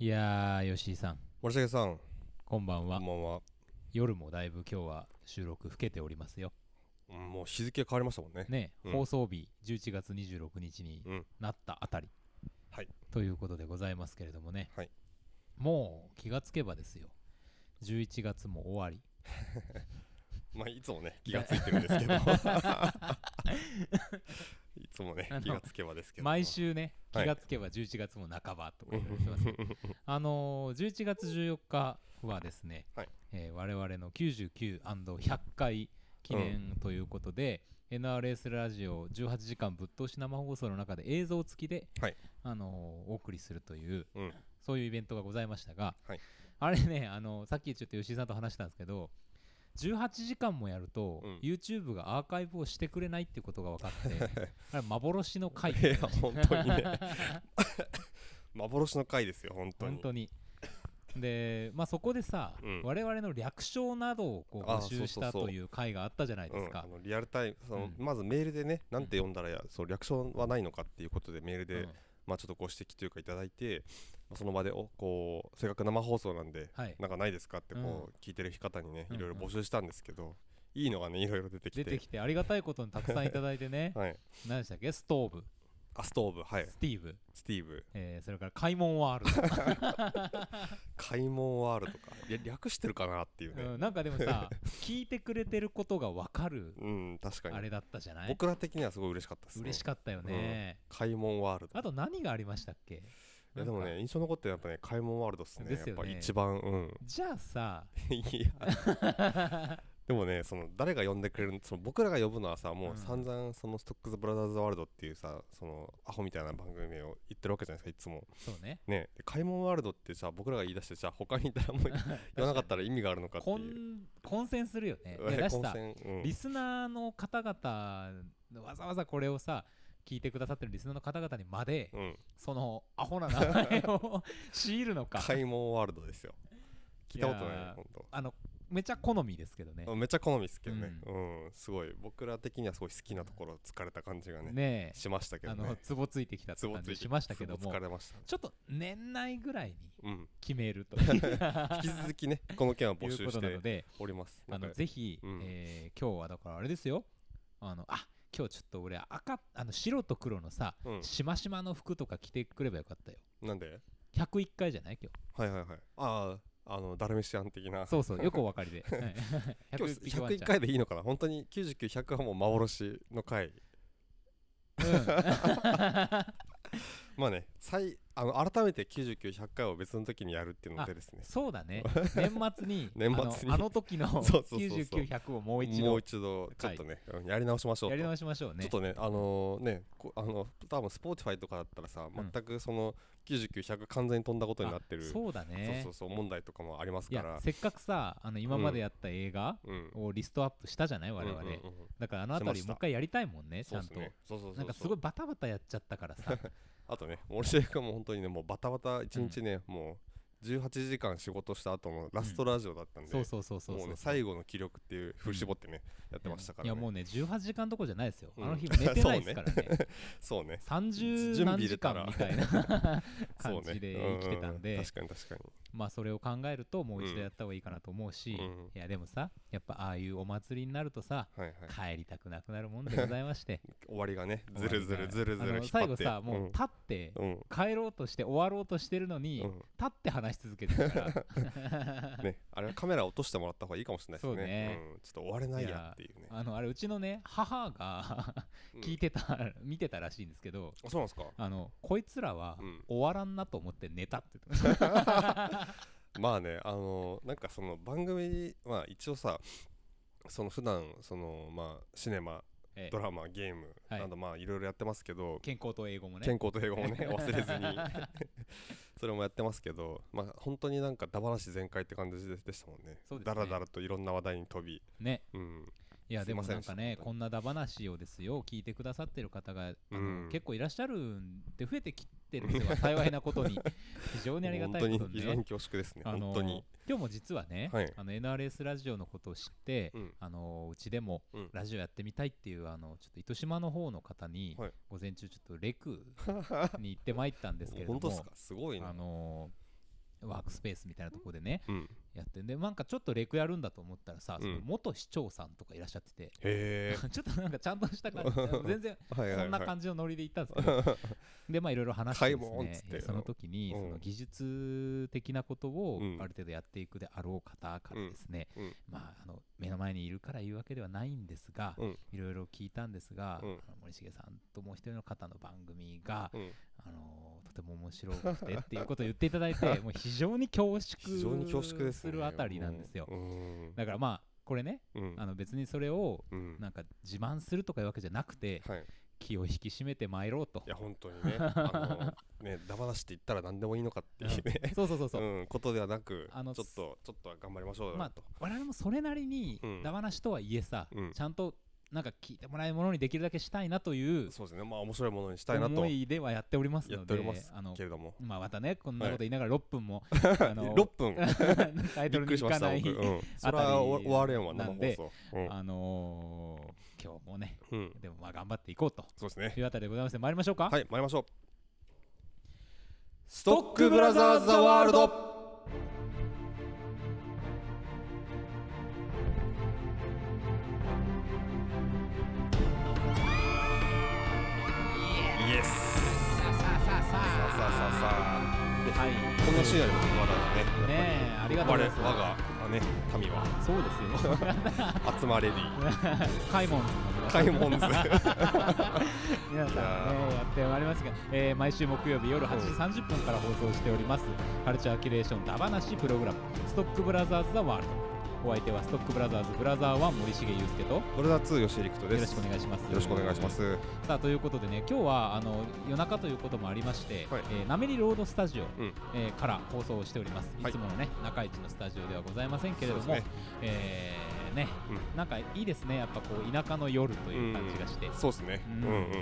いやー、吉井さん、森重さん、こんばんはこん。ばんは。夜もだいぶ今日は収録更けておりますよ。うんもう日付変わりましたもんね。ね、うん放送日11月26日にうん。なったあたりはい。ということでございますけれどもね、はいもう気がつけばですよ。11月も終わり。まあ、いつもね、気がついてるんですけど。いつもね気がつけばですけど。毎。週ね、気はいがつけば11月も半ばとか言われてますけど、あのー、11月14日はですね、はいえー我々の 99&100 回記念ということで、NRS ラジオ18時間ぶっ通し生放送の中で映像付きで、はいあのーお送りするといううん。そういうイベントがございましたが、はいあれね、あのさっきちょっと吉井さんと話したんですけど18時間もやると、うん。YouTube がアーカイブをしてくれないってことが分かって 幻の回いや、本当にね。幻の回ですよ、本当に。本当に。で、まあ、そこでさ、うん。我々の略称などをこうあ募集したという回があったじゃないですうん、かリアルタイムその、うん。まずメールでね、なんて読んだらや、そう略称はないのかっていうことでメールで、うんまあちょっとご指摘というかいただいて、まあその場でおこうせっかく生放送なんで、はい、なんかないですかってこう、うん聞いてる方にね、うん。いろいろ募集したんですけど、いいのがね、いろいろ出てきて。出てきてありがたいことにたくさんいただいてね、はい。何でしたっけ？ストーブ、あ、ストーブ、はい。スティーブ、スティーブ。えーそれから開門ワール開門 ワールドか。いや、略してるかなっていうド、ね。うんなんかでもさ聞いてくれてることが分かるうん、確かに。あれだったじゃない？僕ら的にはすごい嬉しかったですね。嬉しかったよね、開門ワールド。あと何がありましたっけ？いや、でもね、印象残ってるのはやっぱね、開門ワールドっすね。ですよねやっぱ一番、うん。じゃあさ いや。でもね、その誰が呼んでくれるその僕らが呼ぶのはさ、もう散々そのストックズブラザーズワールドっていうさ、そのアホみたいな番組を言ってるわけじゃないですか、いつも。そうねね、で開門ワールドってさ、僕らが言い出して、じゃあ他に誰も言わなかったら意味があるのかってこいう。ん混戦するよねいやえだしさ混戦うんリスナーの方々わざわざこれをさ聞いてくださってるリスナーの方々にまで、うん。そのアホな名前を 強いるのか開門ワールドですよ。聞いたことないいやーよ、ほんと。あのめっちゃ好みですけどね。めっちゃ好みですけどね、うん、すごい僕ら的にはすごい好きなところ疲れた感じがねねしましたけどね。のツボついてきたってつぼついて感じしましたけどつぼも疲れました。ちょっと年内ぐらいにうん。決めるという。引き続きねこの件は募集しております。あなんかのぜひ、うん。えー今日はだからあれですよ。あのあ今日ちょっと俺赤あの白と黒のさ、うん。しましまの服とか着てくればよかったよ。なんで？101回じゃない？今日。はいはいはい。あああのダルメシアン的な。そうそうよくお分かりで、はい。今日101匹ワン101ちゃん回でいいのかな？本当に99100はもう幻の回。まあね再あの改めて99100回を別の時にやるっていうのでですね。そうだね。年末に年末に。あの時のそうそうそうそう。99100をもう一もう度一度ちょっとね、うんやり直しましょうと。やり直しましょうね。ちょっとね、あのね、こあの多分スポーティファイとかだったらさ、うん。全くその99、100完全に飛んだことになってる、あそうだね。そうそうそう問題とかもありますいから、やせっかくさあの今までやった映画うん、をリストアップしたじゃない？我々、うんうんうんだからあの辺りもう一回やりたいもんねちゃんと、ね、そうそうそうそう。なんかすごいバタバタやっちゃったからさ。あとね、森重君も本当にね、もうバタバタ一日ね、もう18時間仕事した後のラストラジオだったんで、そうそうそうそうもうね、最後の気力っていう振り絞ってね、やってましたから、ね、いやもうね18時間どころじゃないですよ、うん。あの日寝てないですからね。そうね、30準備何時間みたいな 感じで生きてたんで、確かに確かに。まあそれを考えるともう一度やった方がいいかなと思うし、うん。いやでもさやっぱああいうお祭りになるとさはいはい。帰りたくなくなるもんでございまして。終わりがね、ずるずるずるずるあの引っ張って。最後さもう立ってうん、うん帰ろうとして終わろうとしてるのに、うん。立って話し続けてるから。ね、あれはカメラ落としてもらった方がいいかもしれないですね。ね。うん、ちょっと終われないやっていうね。あのあれうちのね母がうん。聞いてた、見てたらしいんですけどあ、そうなんですか。あのこいつらはうん。終わらんなと思って寝たって言ってました まあね、あのなんかその番組、まあ一応さ、その普段そのまあシネマ、ええ。ドラマ、ゲームはい。などまあいろいろやってますけど、健康と英語もね。健康と英語もね 忘れずに。それもやってますけど、まあ本当になんかダバなし全開って感じででしたもんね。だらだらといろんな話題に飛び、ね。うん、いやでもなんかねこんなダ話をですよ聞いてくださってる方がうん。結構いらっしゃるんで増えてきてるんですよ幸いなことに。非常にありがたいことにね。非常に恐縮ですね。あの本当に。今日も実はね、はい。あの NRS ラジオのことを知って、うん。あのうちでもうん。ラジオやってみたいっていうあのちょっと糸島の方の方に、はい。午前中ちょっとレク に行ってまいったんですけれども本当ですか？すごいな。あのワークスペースみたいなところでねうんやってん。でなんかちょっとレクやるんだと思ったらさ、うん。その元市長さんとかいらっしゃってて。ちょっとなんかちゃんとした感じ。全然そんな感じのノリで行ったんですけど。でまあいろいろ話してですねその時にうん。その技術的なことをうん。ある程度やっていくであろう方からですね、うん。まああの目の前にいるから言うわけではないんですが、うん。いろいろ聞いたんですが、森重さんともう一人の方の番組が、うん。あのとても面白くてっていうことを言っていただいてもう非常に恐縮。非常に恐縮ですねするあたりなんですよ、うん。だからまあこれねうん。あの別にそれをうん。なんか自慢するとかいうわけじゃなくてはい。気を引き締めて参ろうと。いや本当にねあのねダマなしって言ったら何でもいいのかっていうね。そうそうそうそう、うんことではなくあのちょっとちょっとは頑張りましょうよまあと我々もそれなりにうん。ダマなしとはいえさ、うん。ちゃんとなんか聞いてもらえるものにできるだけしたいなというそうですね。まあ面白いものにしたいなと思いではやっておりますやのでっておりますあのけれども。まあまたねこんなこと言いながら6分も、あの 6分。タイトルびっくりしまにいかない、した僕。うん。それは終われんわ生なんで放送うん。あのー今日もねうん。でもまあ頑張っていこうと。そうですね。いうあたりでございまして参りましょうか、はい参りましょう。スストックブラザーズ・ザ・ワールドはいこんな深夜にもかかわらずねねえありがとうございます。我我がね民は。そうですよ集まれり。カイモンズの皆さん。開門図 皆さんねいややってまいりますが、えー毎週木曜日夜8時30分から放送しております、カルチャーキュレーションダバなしプログラムストックブラザーズ・ザ・ワールドお相手はストックブラザーズブラザー1森重祐介と。よブラザー2吉井陸斗です。ろしくお願いします。よろしくお願いします。さあということでね今日はあの夜中ということもありまして、はい。えーなめりロードスタジオ、うん。えーから放送をしております、はい。い、つものね中市のスタジオではございませんけれども、ね。えーねうん。なんかいいですねやっぱこう田舎の夜という感じがして、そうですね。ううんんうんうんうん。素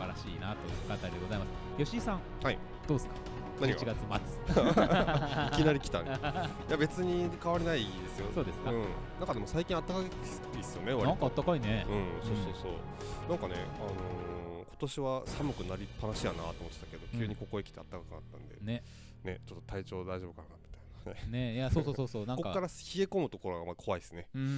晴らしいなという方でございます。吉井さん、はい。どうですか？何が？11月末。いきなり来たねいや別に変わりないですよ。そうですか。ん。なんかでも最近暖かいですよねなんかあったかいね、うんそうそうそう。なんかねあのー今年は寒くなりっぱなしやなと思ってたけど急にここへ来て暖かくなったんで。ね。ねちょっと体調大丈夫かなみたいなねね。いやそうそうそうそう。なんか。ここから冷え込むところがまあ怖いですね。うーん。う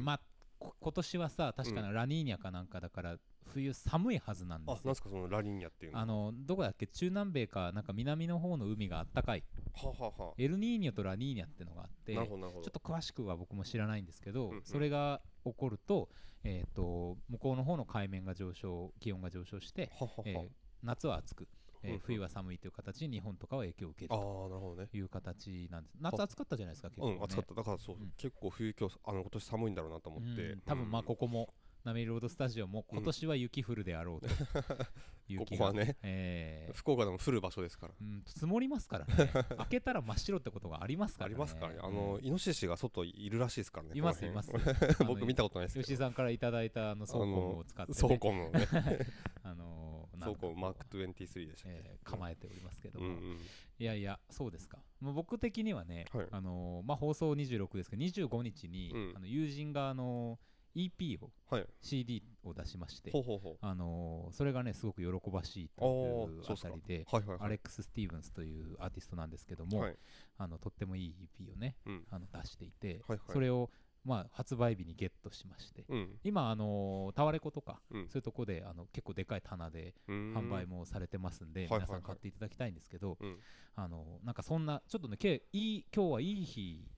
ん。まあこ今年はさ確かなラニーニャかなんかだから冬寒いはずなんですよあなんすかそのラニーニャっていうのあのどこだっけ？中南米かなんか南の方の海があったかい。ははは。エルニーニョとラニーニャってのがあってなるほどなるほど。ちょっと詳しくは僕も知らないんですけど、うんうん。それが起こると,、えー、と向こうの方の海面が上昇気温が上昇して、ははは。えー夏は暑く、えーうんうん。冬は寒いという形に日本とかは影響を受けああるとなるほどね。いう形なんです。夏暑かったじゃないですか結構、ね、うん暑かった。だからそううん。結構冬今日あの今年寒いんだろうなと思って。うん多分まあここも、ナメリロードスタジオも今年は雪降るであろうというこ気が、こはね。えー福岡でも降る場所ですから。うん、積もりますからね。開けたら真っ白ってことがありますかあらね。りますからね。あうん。のイノシシが外いるらしいですからねいますいこのます辺僕見たことないですけど。吉井さんからいただいたあのソーコムを使って、ね、ソーコムのね。あのー なんかソーコムマーク23でしたっけ？えー構えておりますけども、うんうん。いやいやそうですか。もう僕的にはね、はい。あのーまあ、放送26ですけど25日に、うん。あの友人があのー EP をはい。CD を出しましてほうほうほう。あのーそれがねすごく喜ばしいというあたりではいはいはい。アレックス・スティーブンスというアーティストなんですけども、はい。あのとってもいい EP をねうん。あの出していて、はいはい。それを、まあ、発売日にゲットしまして、うん。今、あのータワレコとか、うん。そういうとこであの結構でかい棚でうん。販売もされてますんで、はいはいはい。皆さん買っていただきたいんですけど、うん。あのなんかそんなちょっとねけいい今日はいい日あ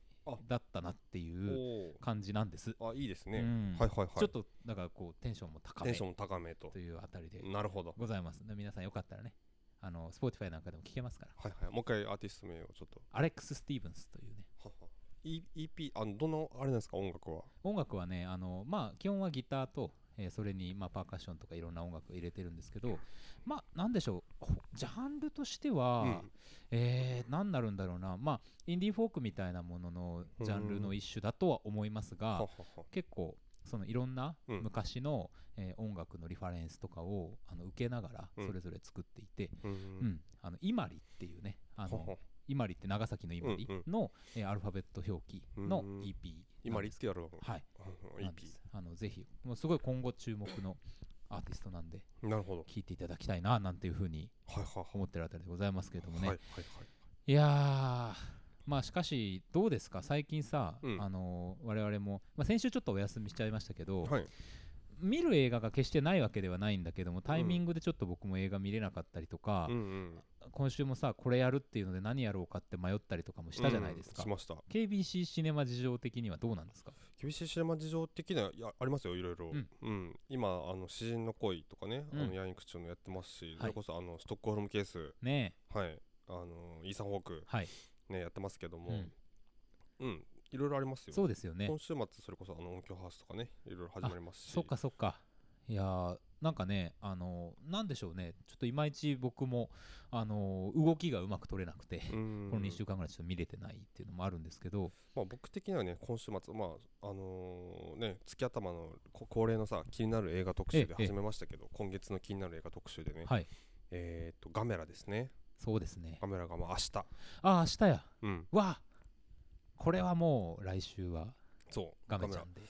だったなっていうお感じなんです。ーあいいですね。うん。はいはいはい。ちょっとだからこうテンションも高め。テンション高めと。というあたりでなるほど。ございます。で皆さんよかったらね、あの Spotify なんかでも聞けますから、はいはい。もう一回アーティスト名をちょっと。アレックス・スティーブンスというね、はは。E- EP あのどのあれなんですか音楽は？音楽はね、あのまあ、基本はギターと、えーそれに、まあ、パーカッションとかいろんな音楽を入れてるんですけど、まあ、なんでしょう、ほジャンルとしては、うん。えー、何になるんだろうな、まあ、インディーフォークみたいなもののジャンルの一種だとは思いますが、結構、そのいろんなうん。昔の、えー音楽のリファレンスとかをあの受けながらうん。それぞれ作っていて、ううんん。あのイマリっていうね、あはのはイマリって長崎のイマリうんの、えーアルファベット表記のうん EP 今リなんですってやるのはい、うんなんです。あのぜひ。もうすごい今後注目のアーティストなんで EP なるほど。聴いていただきたいななんていうふうに思ってるあたりでございますけれどもね、はいはいはい。いやーまあしかしどうですか？最近さ、うん。あのー我々も、まあ、先週ちょっとお休みしちゃいましたけど、はい見る映画が決してないわけではないんだけどもタイミングでちょっと僕も映画見れなかったりとか、うんうん。今週もさこれやるっていうので何やろうかって迷ったりとかもしたじゃないですか、うん。しました。KBC シネマ事情的にはどうなんですか？厳しいシネマ事情的にはいやありますよいろいろ、うん。うん。今あの詩人の恋とかね、うん。あのヤンイクチョのやってますし、い。それこそあのストックホルムケース。ねはい。あのイーサン・ホークえはい。ねやってますけども。うん。うん、いろいろありますよ。そうですよね。今週末それこそあの音響ハウスとかねいろいろ始まりますし。そっかそっか。いやーなんかねあのーなんでしょうね。ちょっといまいち僕もあのー動きがうまく取れなくて、うん。この2週間ぐらいちょっと見れてないっていうのもあるんですけど。まあ、僕的にはね今週末まああのーね月頭のこ恒例のさ気になる映画特集でええ始めましたけど、今月の気になる映画特集でね、はい。えっ、とガメラですね。そうですね。ガメラがまあ明日。あ明日や。うん。わあこれはもう来週はそうガメちゃんで。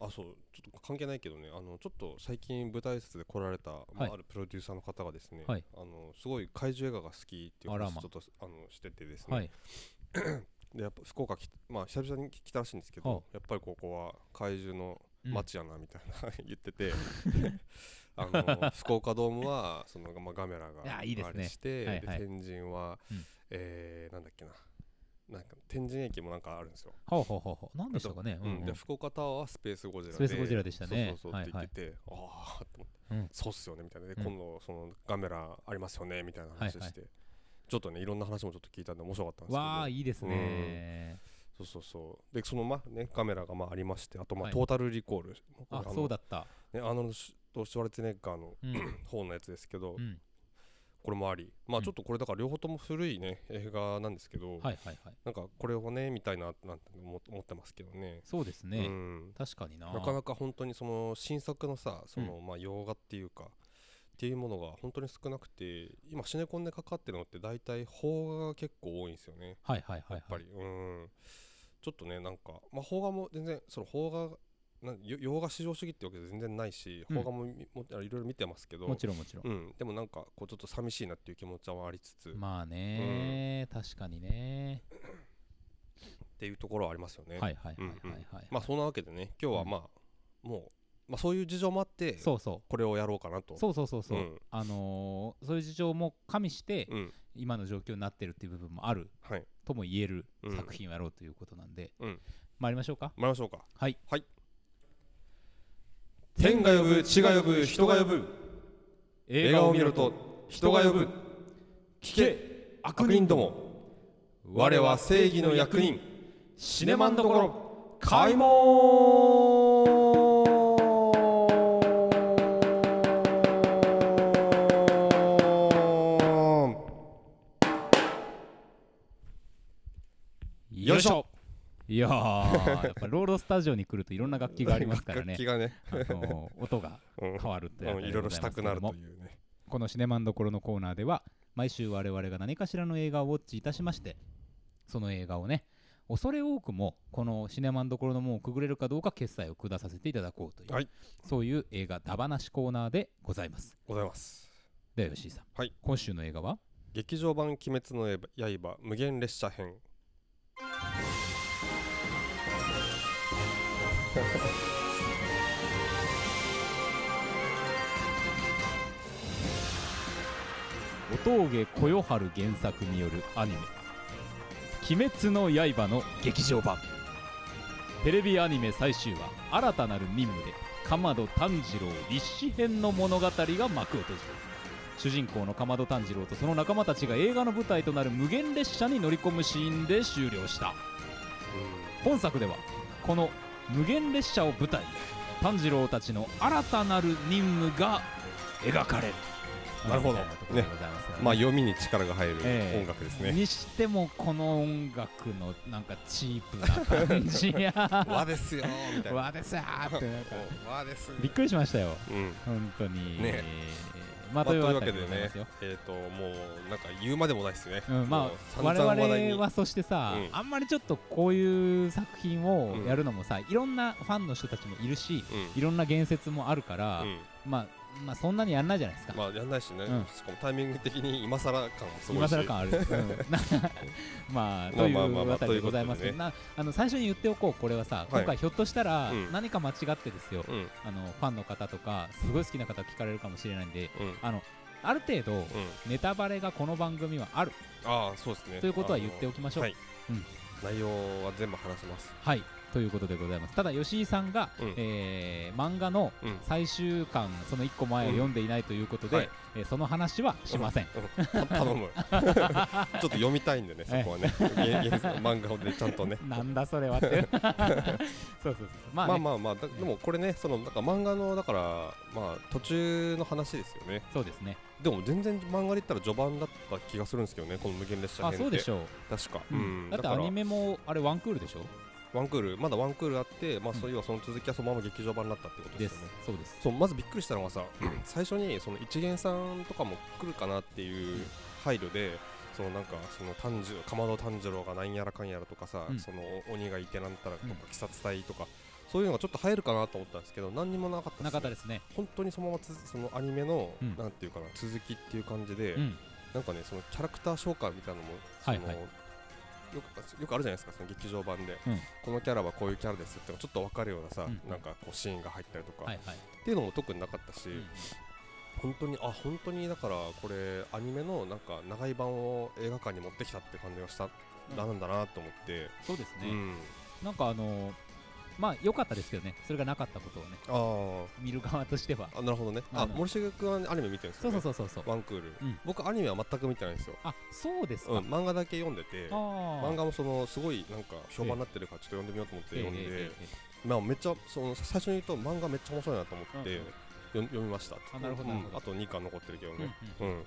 あそうちょっと関係ないけどね。あのちょっと最近舞台挨拶で来られた、まあはい。あるプロデューサーの方がですね、はい。あのすごい怪獣映画が好きっていう話をちょっとあのしててですね、はい。でやっぱ福岡きまあ久々に来たらしいんですけど、はあやっぱりここは怪獣のうん。街やなみたいな、言ってて。あの福岡ドームはその、まあ、ガメラがあれして、はいはい。で天神は、うん。えーなんだっけななんか天神駅もなんかあるんですよ、ほうほうほうほう。何でしたかね。うん。うんうん。で福岡タワーはスペースゴジラで。スペースゴジラでしたね。そうそうそうって言ってて、ああと思って、うん。そうっすよねみたいな。で、うん。今度そのガメラありますよねみたいな話して、はいちょっとねいろんな話もちょっと聞いたんで面白かったんですけど。わあいいですね。そうそうそう。でそのまあねカメラがまあありましてあとまあ、はい。トータルリコールあのそうだった。ね、アーノルドシュ・シュワルツェネッガーのうん。方のやつですけど、うんこれもありまあうん。ちょっとこれだから両方とも古いね映画なんですけど、はいはいはい。なんかこれをね見たいななんて思思ってますけどね。そうですね。うん、確かにな。なかなか本当にその新作のさその、まあ洋画っていうかっていうものが本当に少なくて今シネコンでかかってるのって大体邦画が結構多いんですよね。はいはいはいはい。やっぱり、うん。ちょっとねなんかまあ邦画も全然その邦画な洋画至上主義ってわけじゃ全然ないし、うん。邦画もみもいろいろ見てますけど。もちろんもちろん。うん、でもなんかこうちょっと寂しいなっていう気持ちはありつつ、っまあね確かにね。ていうところはありますよね。はいはいはいうんうん。はいはいまあそんなわけでね今日はうん。まあ、もう、まあ、そういう事情もあってそうそう。これをやろうかなと。そうそうそうそう、うん。あのーそういう事情も加味して、うん。今の状況になってるっていう部分もあるはい。とも言えるうん。作品をやろうということなんで、うん。参りましょうか。参りましょうか。はい。はい。天が呼ぶ地が呼ぶ人が呼ぶ。映画を見ろと人が呼ぶ。聞け悪人ども。我は正義の役人。シネマンどころ開門いやーやっぱロードスタジオに来るといろんな楽器がありますからね。楽器がね、あのー音が うん。変わるというあたりうんいろいろしたくなるというね。このシネマンどころのコーナーでは毎週我々が何かしらの映画をウォッチいたしましてその映画をね恐れ多くもこのシネマンどころの門をくぐれるかどうか決済を下させていただこうという、はい。そういう映画ダバなしコーナーでございます。ございます。では吉井さん、はい。今週の映画は？劇場版「鬼滅の刃無限列車編」小峠小夜春原作によるアニメ「鬼滅の刃」の劇場版。テレビアニメ最終話新たなる任務で鎌戸炭治郎立志編の物語が幕を閉じる。主人公の鎌戸炭治郎とその仲間たちが映画の舞台となる無限列車に乗り込むシーンで終了した。本作ではこの無限列車を舞台に炭治郎たちの新たなる任務が描かれる。なるほど。みたいなところでございますよね。まあ読みに力が入るええ音楽ですね、にしてもこの音楽のなんかチープな感じや。和ですよーみたいな。わですーってな。んか和ですびっくりしましたよ。うん。本当に。ねまあまあ、というわけでねえっ、と、もうなんか言うまでもないですね。うん、まあ我散々はそしてさ、うん。あんまりちょっとこういう作品をうんやるのもさ、いろんなファンの人たちもいるしうん。いろんな言説もあるから、うん。まあまあそんなにやんないじゃないですか、まあやんないしね、うん。しかもタイミング的に今更感もすごいし。今更感ある、うん。まあというあたりでございますけど、というなあの最初に言っておこうこれはさ、今回ひょっとしたらうん何か間違ってですよ、うん。あのファンの方とかすごい好きな方聞かれるかもしれないんでうん。あのある程度うん。ネタバレがこの番組はある。ああそうですね。ということは言っておきましょう。あのはい。うん。内容は全部話します。はいということでございます。ただ吉井さんが、うん。えー漫画のうん。最終巻その1個前を読んでいないということで、はい。えーその話はしません、うん。た頼む。ちょっと読みたいんでねそこはね。漫画でちゃんとね。なんだそれはって そうそうそうまあ、ね。まあまあまあだでもこれねそのなんか漫画のだからまあ途中の話ですよね。そうですね。でも全然漫画で言ったら序盤だった気がするんですけどねこの無限列車編って。あそうでしょう、確か、ううん。ん、だってアニメもあれワンクールでしょ？ワンクールまだワンクールあってまあうん。そういうその続きはそのまま劇場版になったってことでですすよね。そうです。そうまずびっくりしたのがさ 最初にその一元さんとかも来るかなっていう配慮でそのなんかその炭治かまど炭治郎がなんやらかんやらとかさ、うん。その鬼がいてなんたらとかうん。鬼殺隊とか、そういうのがちょっと入るかなと思ったんですけど何にもなかったです、ね、なかったですね。本当にそのままつそのアニメの、うん。なんていうかな続きっていう感じで、うん。なんかねそのキャラクター紹介みたいなのもその、よくよくあるじゃないですかその劇場版で、うん。このキャラはこういうキャラですってちょっと分かるようなさ、うん。なんかこうシーンが入ったりとか、はいはい、っていうのも特になかったし、うん本当にあ本当にだからこれアニメのなんか長い版を映画館に持ってきたって感じがした、なんだなと思って、そうですね、うん、なんかあのまあ良かったですけどね。それがなかったことをねあ見る側としては。ーあなるほどね。あ森重君はアニメ見てるんですそうよね？そうそうそうそう。ワンクール、うん。僕アニメは全く見てないんですよ、あそうですか、うん、漫画だけ読んでて漫画もそのすごいなんか評判になってるからちょっと読んでみようと思ってええ読んで、まあめっちゃその最初に言うと漫画めっちゃ面白いなと思って、うん読みました。あなるほどうん。あと2巻残ってるけどえね、うん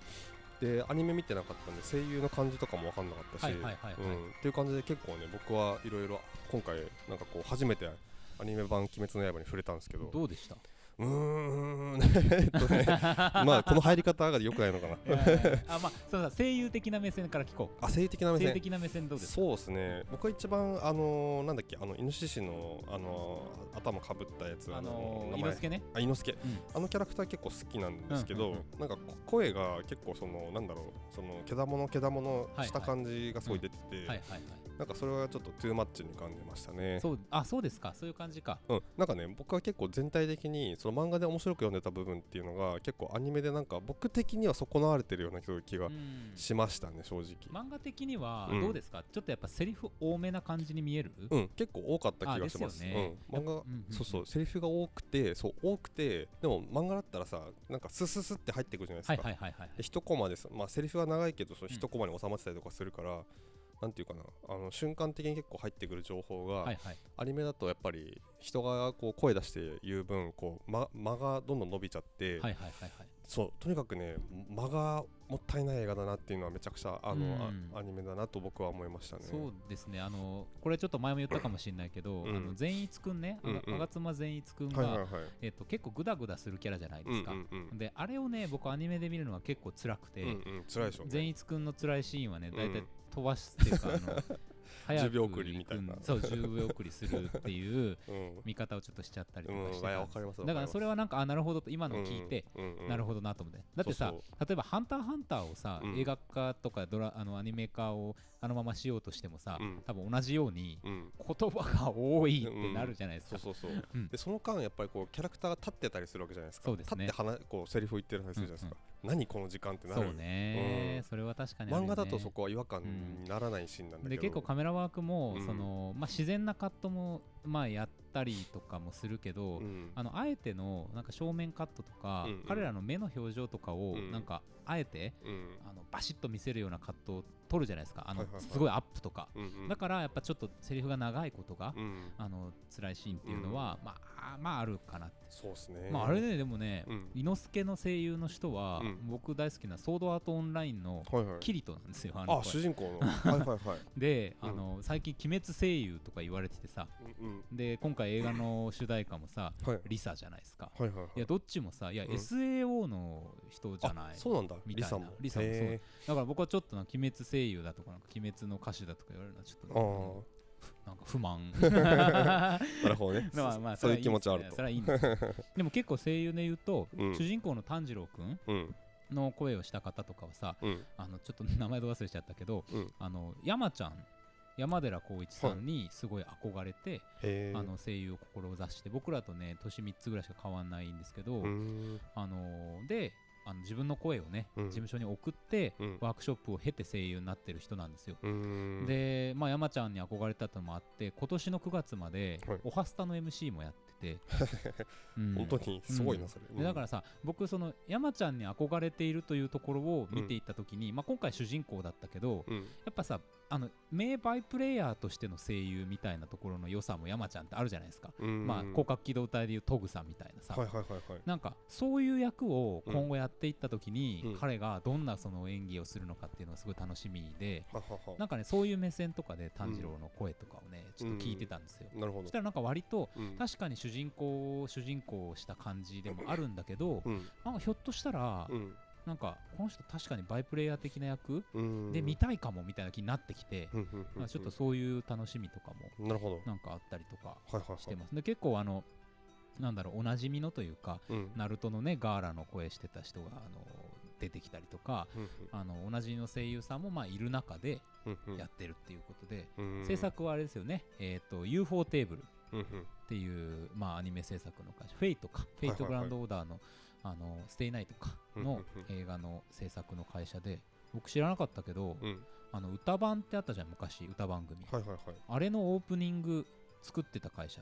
でアニメ見てなかったんで声優の感じとかも分かんなかったし、っていう感じで結構ね僕はいろいろ今回なんかこう初めてアニメ版「鬼滅の刃」に触れたんですけど。どうでした？うーん。えっとね。まあこの入り方が良くないのかな。あまあそのさ声優的な目線から聞こう。あ性的な目線。性的な目線どうですか？そうですね。僕は一番あのーなんだっけあのイノシシのあのー頭かぶったやつあの名前。ー、猪之助ね、あ、猪之助うん。あのキャラクター結構好きなんですけど、うんうんなんかこ声が結構そのなんだろうそのけだものけだものした感じがすごい出てて、はいはいはいなんかそれはちょっとトゥーマッチに感じましたね。そうあそうですか。そういう感じか。うん、なんかね僕は結構全体的にその漫画で面白く読んでた部分っていうのが結構アニメでなんか僕的には損なわれてるような気がうん。しましたね正直。漫画的にはうん。どうですか、ちょっとやっぱセリフ多めな感じに見える、うん、結構多かった気がします。あですよね。うん、漫画、うんうんうん。そうそう、セリフが多くて、そう多くて、でも漫画だったらさ、なんかスススって入ってくるじゃないですか。はいはいはいはいで一コマです、まあセリフは長いけど、そのうん一コマに収まってたりとかするから、なんていうかな、あの瞬間的に結構入ってくる情報が、はいはい。アニメだとやっぱり人がこう声出して言う分、こう間間がどんどん伸びちゃって、はいはいはいはい。そうとにかくね間がもったいない映画だなっていうのはめちゃくちゃあの、アニメだなと僕は思いましたね。そうですね。あのこれちょっと前も言ったかもしれないけど、うん。あの善逸くんね、うんうん。吾妻善逸くんが、はいはいはい。えっと、結構グダグダするキャラじゃないですか、うんうんうん。であれをね僕アニメで見るのは結構辛くて、うんうん、辛いでしょうね。善逸くんの辛いシーンはね大体うん飛ばすっていうか、あの 早く10秒送りみたいな。そう10秒送りするっていううん。見方をちょっとしちゃったりとうん、かしてたんだからそれはなんかあなるほどと今のを聞いて、なるほどなと思って。だってさ例えば「ハンターハンター」をさ、うん。映画化とかドラあのアニメ化をあのまましようとしてもさ、うん。多分同じようにうん、言葉が多いってなるじゃないですか、そうそうそう、うん。でその間やっぱりこうキャラクターが立ってたりするわけじゃないですか。そうですね。立って話こうセリフを言ってる話じゃないですか、何この時間ってなる。そうね、うん。それは確かにね。漫画だとそこは違和感にならないシーンなんだけど、で結構カメラワークも、うん。そのまあ、自然なカットも、まあ、やったりとかもするけど、うん。あのあえてのなんか正面カットとか、うんうん。彼らの目の表情とかを、うん。なんかあえてうん。あのバシッと見せるようなカットを撮るじゃないですかあの、はいはいはい。すごいアップとか、うんうん。だからやっぱちょっとセリフが長いことが、うん、あの辛いシーンっていうのは、まあまああるかなって、そうですね。まああれねでもね、うん。伊之助の声優の人は、うん。僕大好きなソードアートオンラインのはいはい。キリトなんですよあのあ声主人公の。はいはいはい。で、うん。あの最近鬼滅声優とか言われててさ。うんうん。で今回映画の主題歌もさはい。リサじゃないですか。はいはいはい。いやどっちもさいや、うん SAO の人じゃないあそうなんだ。みたいな。リサも。そう。へだから僕はちょっとな鬼滅声優だとかなんか鬼滅の歌手だとか言われるのはちょっとなんか不満。なるほどね。まあまあそういう気持ちはあると。それはいいんですよ でも結構声優で言うと、うん。主人公の炭治郎くんうん。の声をした方とかはさうん。あのちょっと名前ど忘れしちゃったけど、うん。あの山ちゃん山寺宏一さんにすごい憧れて、へえあの声優を志して僕らとね年3つぐらいしか変わんないんですけど、あのであの自分の声をね、うん。事務所に送って、うん。ワークショップを経て声優になってる人なんですよ。で、まあ、山ちゃんに憧れたのもあって今年の9月まではい。おはスタの MC もやって。て、うん。本当にすごいなうん。それ。でだからさ僕その山ちゃんに憧れているというところを見ていった時に、まあ、今回主人公だったけどうん。やっぱさあの名バイプレイヤーとしての声優みたいなところの良さも山ちゃんってあるじゃないですか、うん。まあ、広角機動隊でいうトグさんみたいなさ、はいはいはいはい。なんかそういう役を今後やっていった時に、うん。彼がどんなその演技をするのかっていうのがすごい楽しみで、なんかねそういう目線とかで炭治郎の声とかをね、ちょっと聞いてたんですよ。なるほど。そしたらなんか割とうん。確かに主人公を主人公をした感じでもあるんだけど、うん。なんかひょっとしたら、うん。なんかこの人確かにバイプレイヤー的な役うん。で見たいかもみたいな気になってきて、うんうんうんまあ、ちょっとそういう楽しみとかもなるほど。なんかあったりとかしてます。で結構あのなんだろうおなじみのというかうん。ナルトのね我愛羅の声してた人があの出てきたりとかうんあの同じの声優さんもまあいる中でうん。うんやってるっていうことで、うん制作はあれですよね、えっ、と UFO テーブルっうんうん。ていう、まあ、アニメ制作の会社。フェイトか。フェイトグランドオーダーの,、あのステイナイトか。の映画の制作の会社で僕知らなかったけど、うん。あの歌番ってあったじゃん昔歌番組、はいはいはい。あれのオープニング作ってた会社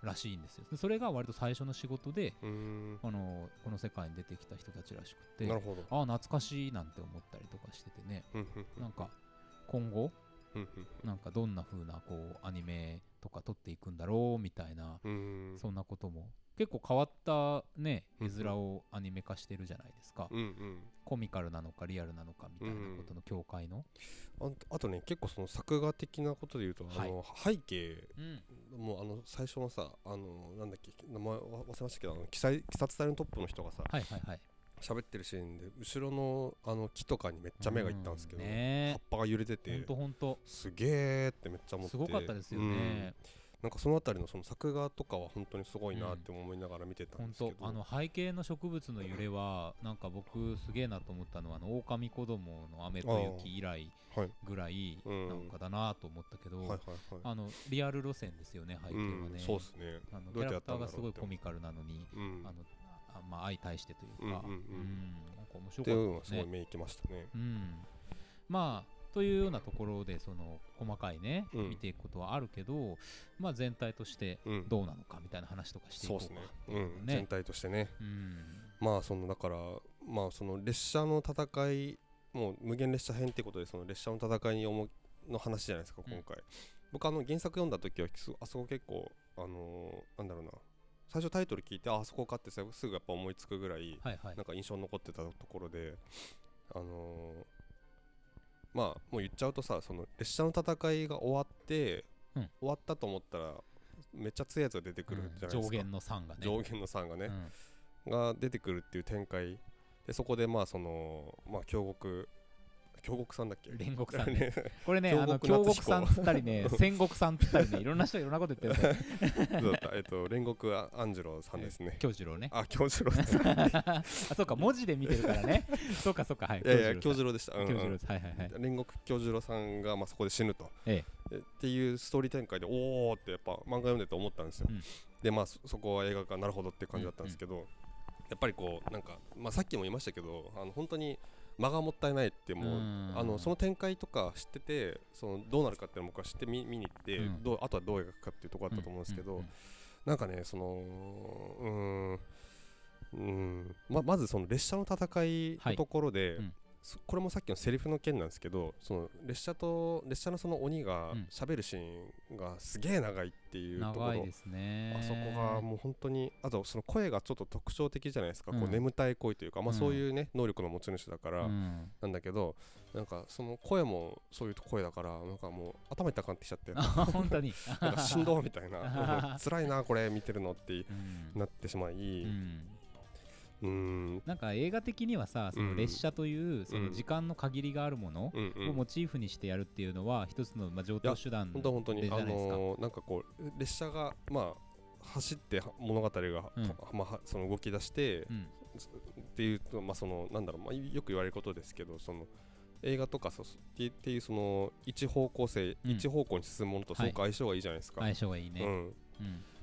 らしいんですよ。でそれが割と最初の仕事であのこの世界に出てきた人たちらしくてなるほど。ああ懐かしいなんて思ったりとかしててね。なんか今後うん。なんかどんな風なこうアニメとか撮っていくんだろうみたいなうん。うんそんなことも。結構変わったねうん。絵面をアニメ化してるじゃないですか。うんうん。コミカルなのかリアルなのかみたいなことの境界の。ああとね結構その作画的なことで言うとあの背景うん。もうあの最初のさあのなんだっけ名前わ忘れましたけどあの記載鬼殺隊のトップの人がさはいはいはい喋ってるシーンで後ろのあの木とかにめっちゃ目がいったんですけど、うんね。葉っぱが揺れててとほんと。すげーってめっちゃ思ってすごかったですよね。うん。なんかそのあたりのその作画とかは本当にすごいなって思いながら見てたほんんですけど、とあの背景の植物の揺れはなんか僕すげえなと思ったのはあの狼子供の雨と雪以来はい。ぐらいうん。なんかだなと思ったけど、あのリアル路線ですよね背景はね、うん、そうですね。あのキャラクターがすごいコミカルなのに、うん。あのあまあ相対してというか、うんうんうん。なんか面白かったですね。がすごい目いきましたね。うん、まあというようなところでその細かいね、うん。見ていくことはあるけど、まあ全体としてうん。どうなのかみたいな話とかしていこうかそうですね。うん、ね全体としてね。うん。まあそのだからまあその列車の戦いもう無限列車編ってことでその列車の戦いに重の話じゃないですかうん。今回、僕あの原作読んだ時はすあそこ結構あのーなんだろうな最初タイトル聞いてああそこかってすぐすぐやっぱ思いつくぐらいはいはい。なんか印象に残ってたところであのーまあもう言っちゃうとさその列車の戦いが終わって、うん。終わったと思ったらめっちゃ強いやつが出てくるじゃないですか、うん。上限の3がね。上限の3がね、うん。が出てくるっていう展開。でそこでまあそのまあ京極京極さんだっけ？煉獄さんね。ね これね京あの京極さんつったりね 戦国さんつったりねいろんな人いろんなこと言ってるね。そうだった。えっと煉獄あ安次郎さんですね。京次郎ね。あ京次郎あそうか文字で見てるからね。そうかそうかはいやいや京京次次郎でした。うんうん。はいはいはい。煉獄京次郎さんがまあそこで死ぬと。ええ。っていうストーリー展開でおおってやっぱ漫画読んでて思ったんですよ、うん。でまあそそこは映画化なるほどっていう感じだったんですけど、やっぱりこうなんか、まあ、さっきも言いましたけどあの本当に間がもったいないってもう、うん。あのその展開とか知っててそのどうなるかっていうのを僕は知ってみ見に行って、うん。どうあとはどう描くかっていうところだったと思うんですけど、うんうんなんかねそのうーんうーんままずその列車の戦いのところで、うん。そこれもさっきのセリフの件なんですけどその列車と列車のその鬼がうん。喋るシーンがすげえ長いっていうところ、長いですね。あそこがもう本当にあとその声がちょっと特徴的じゃないですか、こううん眠たい声というか、まあ、うん。そういうね能力の持ち主だから。うん。なんだけど、なんかその声もそういう声だからなんかもう頭痛くなってきちゃって。あ本当に。なんかしんどいみたいな。辛いなこれ見てるのってうん。なってしまい、うん。うんなんか映画的にはさその列車というその時間の限りがあるものをモチーフにしてやるっていうのは一つのまあ上等手段本当本当にあでじゃないですか。のーなんかこう列車がまあ走っては物語が、うん。まあはその動き出して、うん。っていうとまあそのなんだろう、まあ、よく言われることですけどその映画とかそうっていうその一方向性、うん。一方向に進むものとすごく相性がいいじゃないですか。相性がいいね。うん、うん。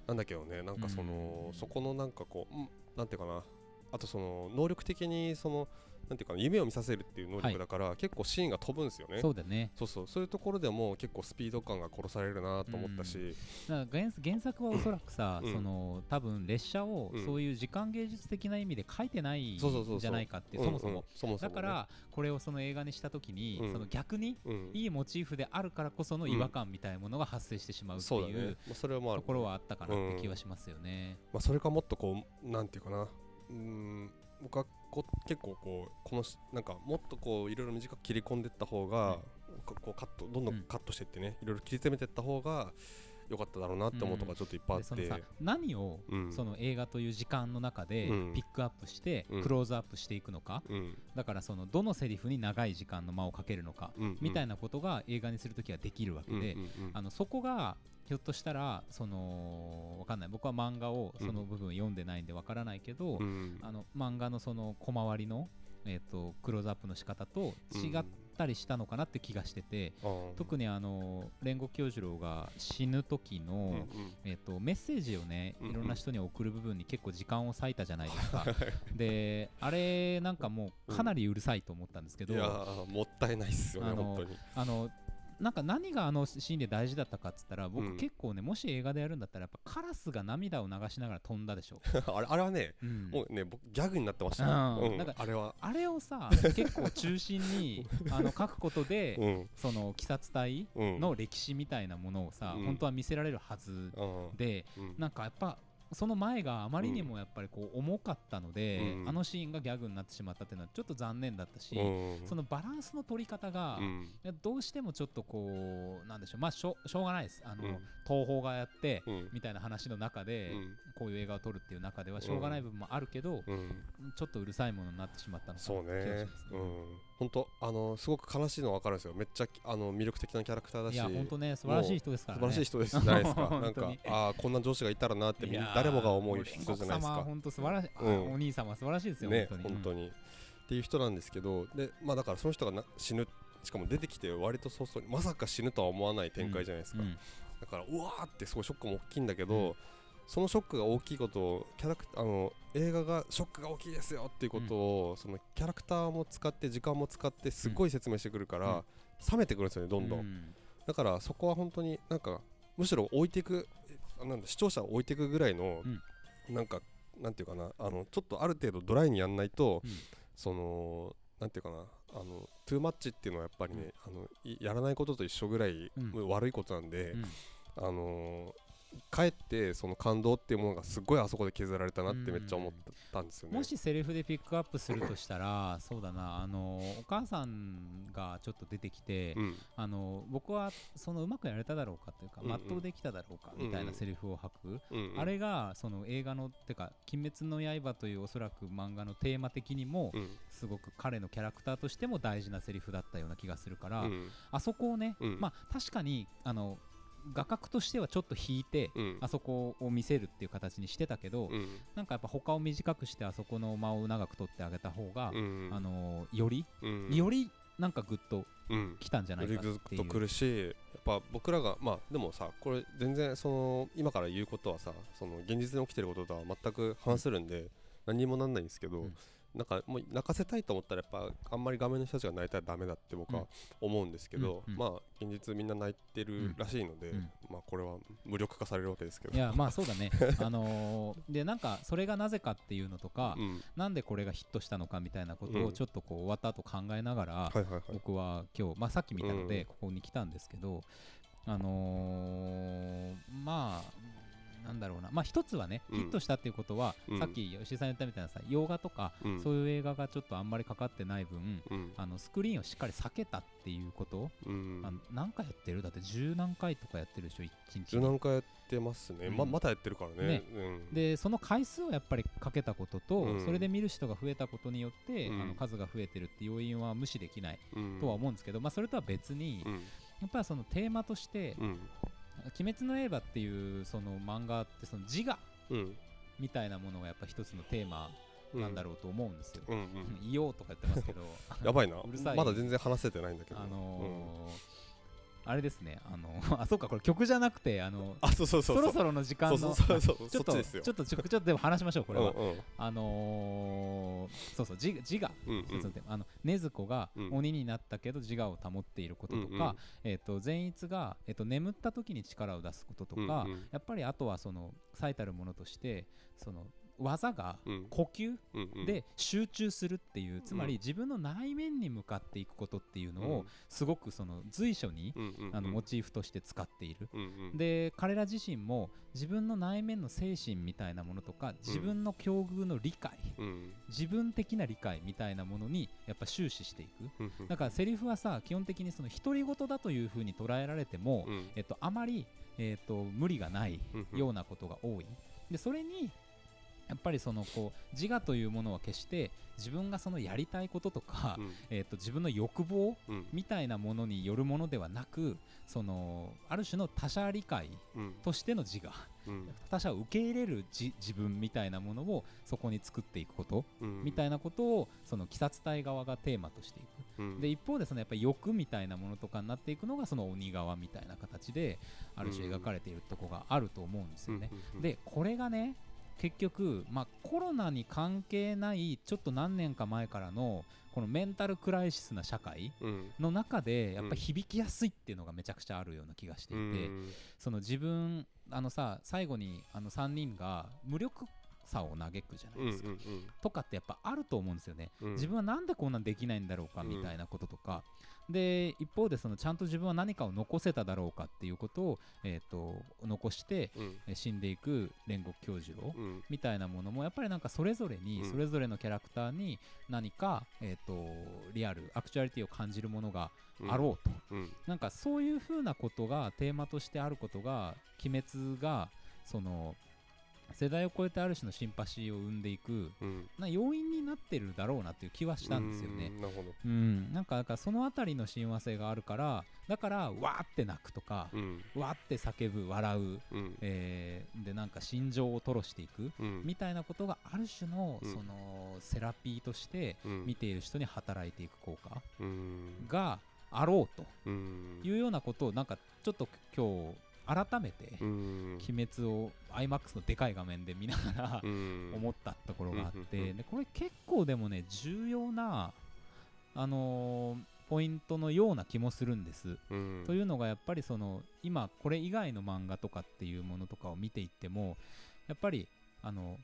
なんだけどねなんかその、うん。そこのなんかこう、うんなんていうかなあとその能力的にそのなんていうかな夢を見させるっていう能はい力だから、結構シーンが飛ぶんですよね。そうだね。そうそう。そういうところでも結構スピード感が殺されるなと思ったし、だから原原作はおそらくさ、うん。その多分列車をうん。そういう時間芸術的な意味で書いてないんじゃないかってうんそもそもだからこれをその映画にした時に、うん。その逆にうん。いいモチーフであるからこその違和感みたいなものが発生してしまうっていう、まあ、それはまあところはあったかなって気はしますよね。まあ、それかもっとこうなんていうかなうーん僕はこ結構こうこのしなんかもっとこういろいろ短く切り込んでいった方が、ここうカットどんどうんんカットしていってね、いろいろ切り詰めていった方が良かっただろうなって思うとこがちょっといっぱいあって、でそのさ何をうん。その映画という時間の中でうん。ピックアップしてうん。クローズアップしていくのか、うん。だからそのどのセリフに長い時間の間をかけるのか、うんみたいなことが映画にするときはできるわけで、うんうんうん。あのそこがひょっとしたらそのわかんない。僕は漫画をその部分読んでないんでわからないけど、うん。あの漫画のその小回りの、えー、とクローズアップの仕方と違ったりしたのかなって気がしてて、特にあの煉獄教授郎が死ぬ時の、えー、とメッセージをねいろんな人に送る部分に結構時間を割いたじゃないですか。であれなんかもうかなりうるさいと思ったんですけど、いやーもったいないっすよね本当に。あのなんか何があのシーンで大事だったかっつったら僕うん。結構ね、もし映画でやるんだったらやっぱカラスが涙を流しながら飛んだでしょ、あれあれはねうん。もうね僕ギャグになってました。ね、うん。うん。なんかあれは。あれをさ 結構中心にあの書くことで、うん。その鬼殺隊うん。の歴史みたいなものをさ、うん。本当は見せられるはずうん。で、うん。なんかやっぱその前があまりにもやっぱりこう重かったので、うん。あのシーンがギャグになってしまったっていうのはちょっと残念だったし、うん。そのバランスの取り方が、どうしてもちょっとこうなんでしょう。まあしょしょうがないです。あの、うん東宝がやって、うん。みたいな話の中で、うん。こういう映画を撮るっていう中ではしょうがない部分もあるけど、うん。ちょっとうるさいものになってしまったのかなそうって気がね。し本当あのすごく悲しいの分かるんですよ。めっちゃあの魅力的なキャラクターだし。いや本当ね素晴らしい人ですからね。素晴らしい人ですじゃ ないですか。なんかああこんな上司がいたらなって誰もが思う人じゃないですか。本当素晴らしい、あうん。お兄様は素晴らしいですよ、ね本当に。っていう人なんですけどでまあだからその人がな死ぬしかも出てきて割と早々にまさか死ぬとは思わない展開じゃないですか、うんだからうわーってすごいショックも大きいんだけど、そのショックが大きいことをキャラクあの映画がショックが大きいですよっていうことを、そのキャラクターも使って時間も使ってすっごい説明してくるから、うん。冷めてくるんですよねどんどん、うん。だからそこは本当になんかむしろ置いていくあなんだ視聴者を置いていくぐらいの、なんかなんていうかなあのちょっとある程度ドライにやんないと、うん。そのなんていうかなあのトゥーマッチっていうのはやっぱりね、あのいやらないことと一緒ぐらい、うん。悪いことなんで、うん。あのーかえってその感動っていうものがすごいあそこで削られたなってめっちゃ思ったんですよね。もしセリフでピックアップするとしたらそうだな。あのお母さんがちょっと出てきて、うん。あの僕はそのうまくやれただろうかというか、うんうん。全うできただろうかみたいなセリフを吐く、うんうん。あれがその映画のてか「鬼滅の刃」というおそらく漫画のテーマ的にもうん。すごく彼のキャラクターとしても大事なセリフだったような気がするから、うん。あそこをね、うん。まあ確かにあの画角としてはちょっと引いて、うん。あそこを見せるっていう形にしてたけど、うん。なんかやっぱ他を短くしてあそこの間を長く取ってあげた方が、うん。あのより、うん。よりなんかグッとうん。来たんじゃないかグっていう。ッとくるしやっぱ僕らがまあでもさこれ全然その今から言うことはさその現実に起きてることとは全く反するんで、何にもなんないんですけど、うんなんかもう泣かせたいと思ったらやっぱあんまり画面の人たちが泣いたらダメだって僕は思うんですけど、うんうん。まあ現実みんな泣いてるらしいので、うん。まあこれは無力化されるわけですけど。いやまあそうだね。あのーでなんかそれがなぜかっていうのとか、うん、なんでこれがヒットしたのかみたいなことうん。をちょっとこう終わった後考えながら、僕は今日、まあ、さっき見たのうんでここに来たんですけど、あのーまあなんだろうな。まあ一つはね、うん。ヒットしたっていうことは、うん。さっき吉井さん言ったみたいなさ洋画とか、うん。そういう映画がちょっとあんまりかかってない分うん。あのスクリーンをしっかり避けたっていうこと、うん。あの何回やってる？だって十何回とかやってるでしょ？一日十に何回やってますね、うん。ままたやってるからね。でその回数をやっぱりかけたことと、うん。それで見る人が増えたことによって、うん。あの数が増えてるって要因は無視できないうんとは思うんですけど、まあ、それとは別に、うん。やっぱりそのテーマとしてうん「鬼滅の刃」っていうその漫画ってその自我うん。みたいなものがやっぱ一つのテーマうん。なんだろうと思うんですよ。うんうん。いようとか言ってますけど。やばいな。うるさい。まだ全然話せてないんだけど。あのーあれですね。あの あそうかこれ曲じゃなくてあのあそうそうそうそろそろの時間のそうそうそうそう。ちょっとちょっとちょっとでも話しましょうこれは、うんうん。あのーそうそう自自我。うん一つのテーマあの禰豆子がうん。鬼になったけど自我を保っていることとか、うんうん。えー、と善逸が、えー、と眠った時に力を出すこととか、うんうん。やっぱりあとはその最たるものとしてその技がうん。呼吸で集中するっていう、つまりうん。自分の内面に向かっていくことっていうのをうん。すごくその随所に、あのモチーフとして使っている。で彼ら自身も自分の内面の精神みたいなものとか自分の境遇の理解、うん。自分的な理解みたいなものにやっぱ終始していく。だからセリフはさ基本的にその独り言だというふうに捉えられても、うん。えっと、あまり、えっと、無理がないようなことが多い。でそれにやっぱりそのこう自我というものは決して自分がそのやりたいこととか、うん。えっと自分の欲望うんみたいなものによるものではなくそのある種の他者理解うん。としての自我うん。他者を受け入れる自自分みたいなものをそこに作っていくことうん。みたいなことをその鬼殺隊側がテーマとしていく。うん。で一方でそのやっぱり欲みたいなものとかになっていくのがその鬼側みたいな形である種描かれているとこがあると思うんですよね。でこれがね結局、まあ、コロナに関係ないちょっと何年か前からのこのメンタルクライシスな社会うん。の中でやっぱり響きやすいっていうのがめちゃくちゃあるような気がしていて、うん。その自分あのさ最後にあの3人が無力さを嘆くじゃなうんうんいですか、とかってやっぱあると思うんですよね、うん。自分はなんでこんなんできないんだろうかうん。みたいなこととか、で一方でそのちゃんと自分は何かを残せただろうかっていうことを、えー、と残してうん。えー死んでいく煉獄教授郎うん。みたいなものもやっぱりなんかそれぞれに、うん。それぞれのキャラクターに何か、えー、とリアルアクチュアリティを感じるものがうん。あろうと、うん。なんかそういうふうなことがテーマとしてあることが鬼滅がその世代を超えてある種のシンパシーを生んでいくうん。な要因になってるだろうなっていう気はしたんですよね。う。んなるほど。うん、なんかそのあたりの親和性があるからだからわーって泣くとか、うん。わーって叫ぶ笑う、うん。えーでなんか心情を吐露していくうん。みたいなことがある種のうん。そのセラピーとしてうん。見ている人に働いていく効果うん。があろうとうん。いうようなことをなんかちょっと今日改めてうん。鬼滅を IMAX のでかい画面で見ながらうん。思ったところがあってでこれ結構でもね重要なあのーポイントのような気もするんです。うん。というのがやっぱりその今これ以外の漫画とかっていうものとかを見ていってもやっぱりあの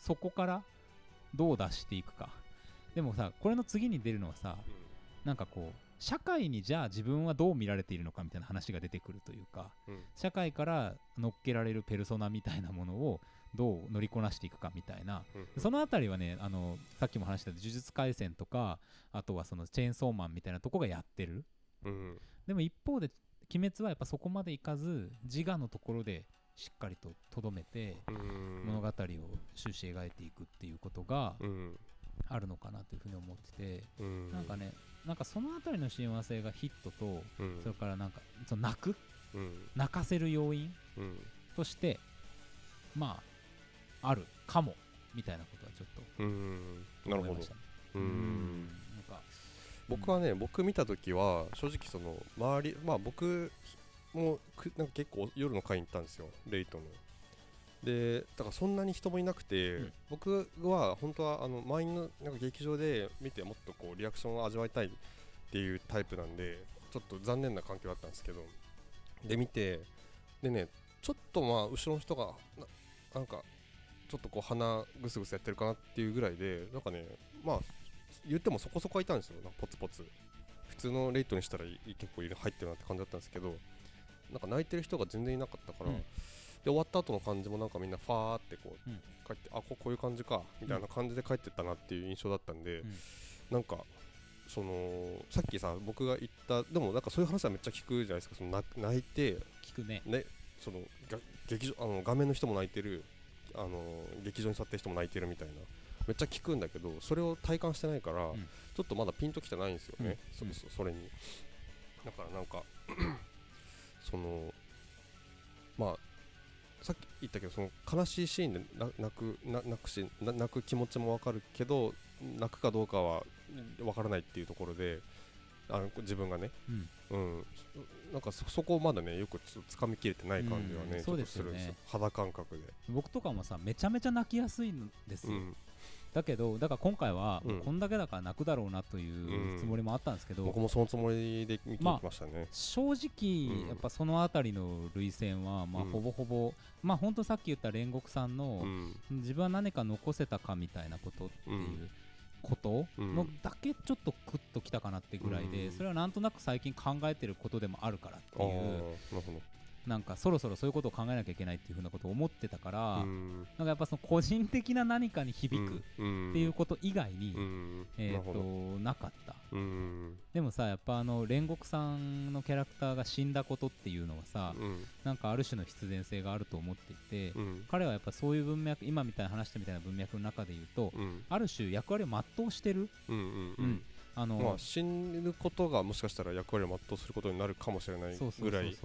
そこからどう出していくか。でもさこれの次に出るのはさなんかこう社会にじゃあ自分はどう見られているのかみたいな話が出てくるというかうん。社会から乗っけられるペルソナみたいなものをどう乗りこなしていくかみたいな。うん。そのあたりはねあのさっきも話した呪術廻戦とかあとはそのチェーンソーマンみたいなとこがやってる。うん。でも一方で鬼滅はやっぱそこまでいかず自我のところでしっかりととどめてうん。物語を終始描いていくっていうことがうん。あるのかなというふうに思っててうん。なんかねなんかそのあたりの親和性がヒットとうん。それからなんかその泣くうん。泣かせる要因うん。としてまああるかもみたいなことはちょっとうん。なるほど。思いましたね。ううん。なんか僕はね僕見た時は正直その周りまあ僕もくなんか結構夜の会に行ったんですよレイトのでだからそんなに人もいなくて、うん。僕は本当はあの満員のなんか劇場で見てもっとこうリアクションを味わいたいっていうタイプなんでちょっと残念な環境だったんですけどで見てでねちょっとまあ後ろの人がななんかちょっとこう鼻ぐすぐすやってるかなっていうぐらいでなんかねまあ言ってもそこそこはいたんですよ。なんかポツポツ。普通のレイトにしたらい結構入ってるなって感じだったんですけどなんか泣いてる人が全然いなかったから、うん終わった後の感じもなんかみんなファーってこう、うん。帰ってあここういう感じかみたいな感じで帰ってったなっていう印象だったんで、うん。なんかそのさっきさ僕が言ったでもなんかそういう話はめっちゃ聞くじゃないですかその泣泣いて聞くね。ねそのが劇場あの画面の人も泣いてるあの劇場に座ってる人も泣いてるみたいなめっちゃ聞くんだけどそれを体感してないから、ん。ちょっとまだピンときてないんですよね、うん。そそそれに。だからなんか そのまあさっき言ったけどその悲しいシーンでな泣くな泣くしな泣く気持ちもわかるけど泣くかどうかはわからないっていうところであの自分がね、うん。うん、なんかそそこをまだねよくつつかみきれてない感じはね、うんそうですよね。肌感覚で、僕とかもさめちゃめちゃ泣きやすいんですよ、うん、だけどだから今回は、うん。こんだけだから泣くだろうなというつもりもあったんですけど、僕もそのつもりで見てきましたね、正直、うんやっぱそのあたりの涙腺は、まあ、うん。ほぼほぼ、まあ本当さっき言った煉獄さんの、うん。自分は何か残せたかみたいなことっていううことうん。のだけちょっとクッときたかなってぐらいで、うん。それはなんとなく最近考えてることでもあるからっていうなんかそろそろそういうことを考えなきゃいけないっていうふうなことを思ってたから、うん。なんかやっぱその個人的な何かに響くっうん。ていうこと以外に、うん。えー、となかった。うん。でもさやっぱあの煉獄さんのキャラクターが死んだことっていうのはさ、うん。なんかある種の必然性があると思っていて、うん。彼はやっぱそういう文脈今みたいな話したみたいな文脈の中で言うと、うん。ある種役割を全うしてる？うんあの、まあ死ぬことがもしかしたら役割を全うすることになるかもしれないぐらい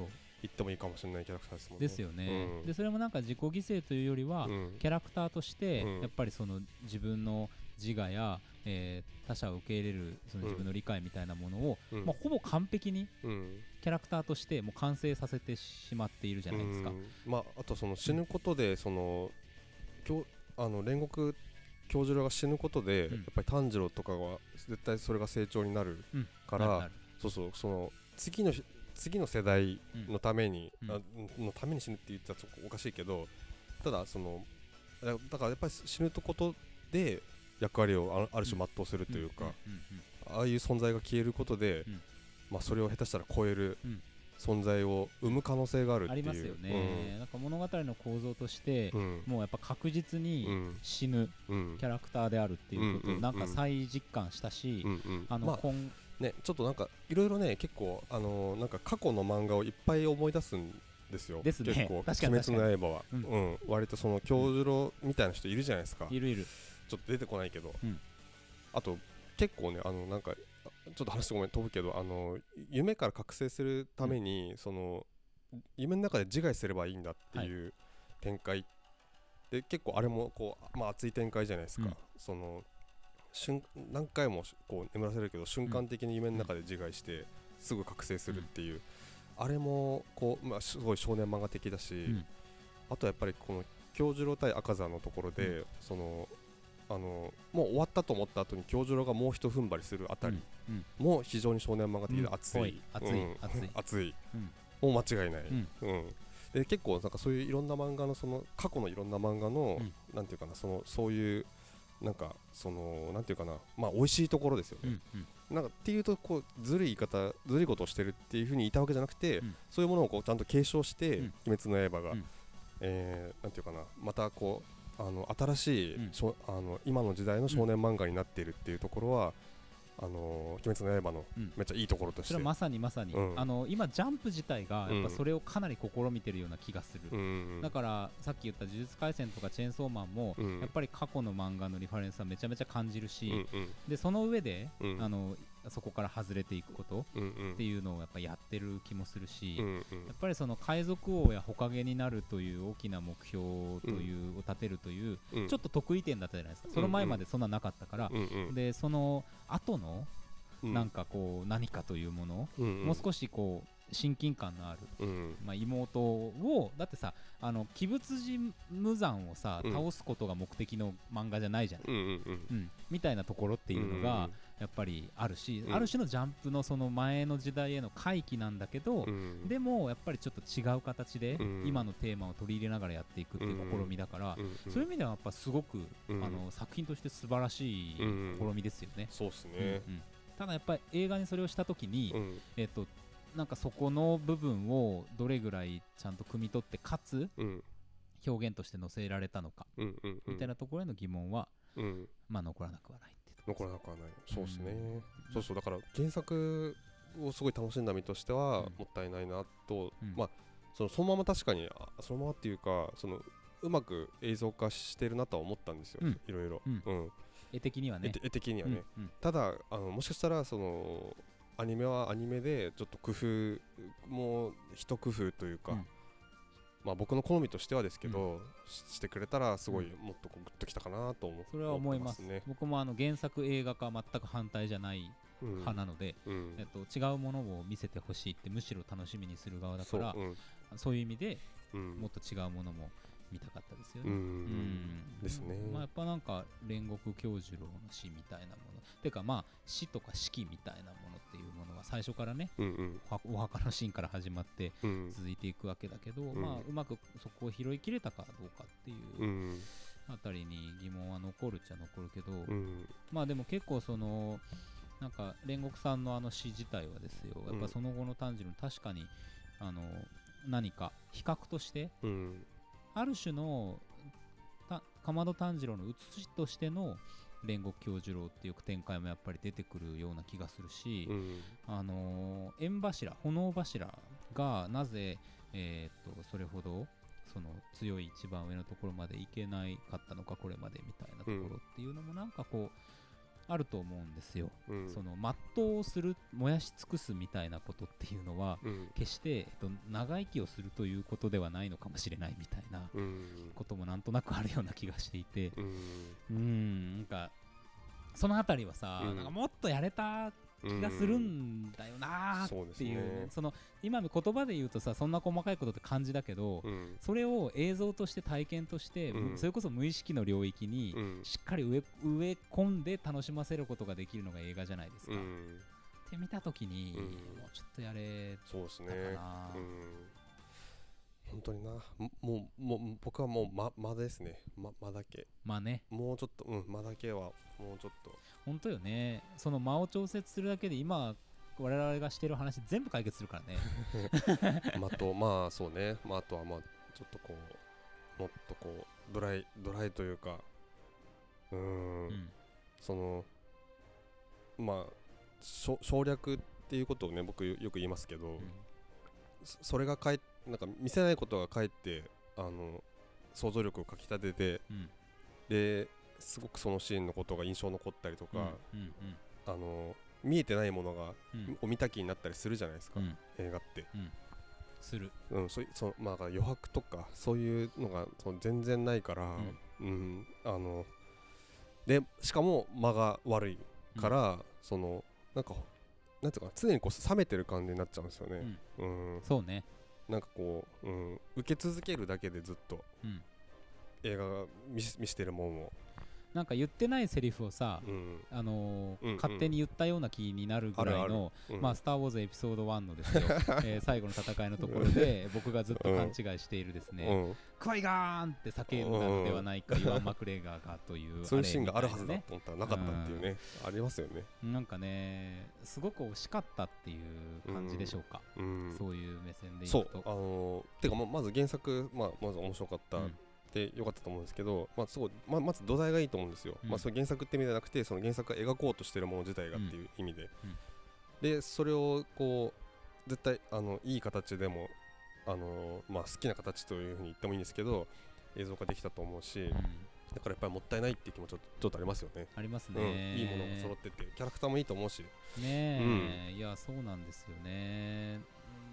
言ってもいいかもしれないキャラクターですもんね。ですよね、うん。でそれもなんか自己犠牲というよりは、うん。キャラクターとして、うん。やっぱりその自分の自我や、えー他者を受け入れるその自分の理解みたいなものを、うん。まあ、ほぼ完璧にうん。キャラクターとしてもう完成させてしまっているじゃないですか。うん。まああとその死ぬことでその教あの煉獄教授らが死ぬことで、うん。やっぱり炭治郎とかは絶対それが成長になるうん。から、そうそうその次のし次の世代のために、うん。あのために死ぬって言ったらちょっとおかしいけどただそのだだからやっぱり死ぬことで役割をあある種全うするというか、ん。ん。うん。ああいう存在が消えることで、うん。まあ、それを下手したら超えるうん。存在を生む可能性があるっていう。ありますよね、なんか物語の構造として、うん。うんもうやっぱ確実にうん死ぬうんキャラクターであるっていうことうんうんうんをなんか再実感したし、うんうんあの、まあ今ねちょっとなんかいろいろね結構あのーなんか過去の漫画をいっぱい思い出すんですよ。ですね。結構鬼滅の刃は、ううん。ん。割とその京次郎みたいな人いるじゃないですか。いるいる。ちょっと出てこないけど、うん。あと結構ねあのなんかあちょっと話ごめん飛ぶけどあの夢から覚醒するために、その夢の中で自害すればいいんだっていう展開、で結構あれもこう、まあ、熱い展開じゃないですか、うん。その瞬何回もこう眠らせるけど瞬間的に夢の中で自害して、すぐ覚醒するっていう、あれもこう、まあ、すごい少年漫画的だし、うん。あとやっぱりこの京次郎対赤座のところで、そのあのもう終わったと思った後に京次郎がもう一踏ん張りするあたりうん。も非常に少年漫画的でうん。熱い、熱いうん。熱い。もう間違いない、うん。うん。で結構なんかそういういろんな漫画のその過去のいろんな漫画の、うん。なんていうかなそのそういうなんかそのなんていうかなまあ美味しいところですよね、うんうん。なんかっていうとこうずるい言い方ずるいことをしてるっていうふうに言いたわけじゃなくて、うん。そういうものをこうちゃんと継承して「うん。鬼滅の刃が」うん。えーなんていうかなまたこうあの新しい、うん。あの今の時代の少年漫画になっているっていうところは、あの鬼滅の刃のうん。めっちゃいいところとして、それはまさにまさに、うん。あの今ジャンプ自体がやっぱうんそれをかなり試みてるような気がする、うんうん。だからさっき言った「呪術廻戦」とか「チェーンソーマンも」うん。やっぱり過去の漫画のリファレンスはめちゃめちゃ感じるし、うんうん。でその上で、うん。あのそこから外れていくことっていうのをやっぱやってる気もするし、うんうん。やっぱりその海賊王や火影になるという大きな目標という、を立てるという、うんちょっと得意点だったじゃないです。か、その前までそんななかったから、でその後のうん。なんかこう何かというもの、もう少しこう親近感のある、うんまあ、妹をだってさあの鬼仏寺無惨をさ、うん。倒すことが目的の漫画じゃないじゃない、うん、みたいなところっていうのがやっぱりあるし、うん。ある種のジャンプのその前の時代への回帰なんだけど、うん。でもやっぱりちょっと違う形でうん。今のテーマを取り入れながらやっていくっていう試みだから、うんうん。そういう意味ではやっぱすごく、うんあの作品として素晴らしいうん試みですよね。そうっすうんねうん。ただやっぱり映画にそれをした時に、うん。えっとなんかそこの部分をどれぐらいちゃんと汲み取ってかつうん。表現として載せられたのかみたいなところへの疑問は、うん。まあ残らなくはない残らなくはない。そうですね、うん。そうそうだから原作をすごい楽しんだ身としてはうん。もったいないなと、うん。まあそのそのまま確かにあそのままっていうかそのうまく映像化してるなとは思ったんですよ、うん。いろいろ、うん。うん。絵的にはね。絵絵的にはね、ただあのもしかしたらそのアニメはアニメでちょっと工夫もう一工夫というか、うんまあ僕の好みとしてはですけど、ししてくれたらすごいもっとこうグッときたかなと思それは思います。ね。僕もあの原作映画化全く反対じゃないうん。派なので、うん。えっと、違うものを見せてほしいってむしろ楽しみにする側だからそううん。そういう意味でうん。もっと違うものも見たかったですよね。うん。うん。ですね。まあ、やっぱなんか煉獄教授郎の死みたいなもの。てかまあ死とか死期みたいなものっていうものが最初からねうんうん。お墓のシーンから始まってうん。続いていくわけだけど、ん。まあうまくそこを拾いきれたかどうかっていううん。あたりに疑問は残るっちゃ残るけど、うん。まあでも結構そのなんか煉獄さんのあの詩自体はですよやっぱその後の炭治郎確かにあの何か比較としてうん。ある種のたかまど炭治郎の写しとしての煉獄教授郎っていう展開もやっぱり出てくるような気がするし、うん。あのー縁柱炎柱がなぜ、えーっとそれほどその強い一番上のところまでいけないかったのかこれまでみたいなところっていうのもなんかこうあると思うんですよ。うん。その全うする燃やし尽くすみたいなことっていうのはうん。決して、えっと、長生きをするということではないのかもしれないみたいなうん。こともなんとなくあるような気がしていて。うん。うんなんかそのあたりはさ、うん。なんかもっとやれた気がするんだよなっていう,、ね。その今言葉で言うとさそんな細かいことって感じだけど、うん。それを映像として体験として、うん。それこそ無意識の領域にうん。しっかり植え植え込んで楽しませることができるのが映画じゃないですか。うん。って見た時に、うん。もうちょっとやれそうですね本当にな。ももうもう僕はもうま間ですね。ま間だけ。まあね。もうちょっとうん間だけはもうちょっと。本当よね。その間を調節するだけで今我々がしてる話全部解決するからね。まあとまあそうね。まああとはまあちょっとこうもっとこうドライドライというかうーん。うん。そのまあ省略っていうことをね僕よよく言いますけど、そそれがかえなんか見せないことがかえってあの想像力をかきたててうん。ですごくそのシーンのことが印象に残ったりとか、うんうんあの見えてないものがうん。を見た気になったりするじゃないですか、うん。映画って、する。うん、そそまあ余白とかそういうのがその全然ないから、うん。あのでしかも間が悪いから、そのなんかなんていうかな常にこう冷めてる感じになっちゃうんですよね、うん。そうねなんかこう、うん、受け続けるだけでずっとうん。映画が見し見してるもんを、なんか言ってないセリフをさ、うん。あのーうんうん。勝手に言ったような気になるぐらいのうん。まあ、スター・ウォーズエピソード1のですよ、えー最後の戦いのところで僕がずっと勘違いしているですね、うん。クワイガーンって叫んだのではないか、イワン・マクレガーがというそういうシーンがあるはずだと思ったらなかったっていうね、ありますよね、なんかねすごく惜しかったっていう感じでしょうか、うん、そういう目線でそう言う。とあのーてかままず原作、まあ、まず面白かった、うんでよかったと思うんですけど、まあ、すごいままず土台がいいと思うんですよ、うん。まあ、それ原作って意味じゃなくてその原作が描こうとしてるもの自体がっていう意味で、うん。でそれをこう絶対あのいい形でもあの、まあ、好きな形というふうに言ってもいいんですけど映像化できたと思うし、うん。だからやっぱりもったいないっていう気もちちょっとありますよね。ありますうん、ね、いいものが揃っててキャラクターもいいと思うし。ねえ、いやそうなんですよね。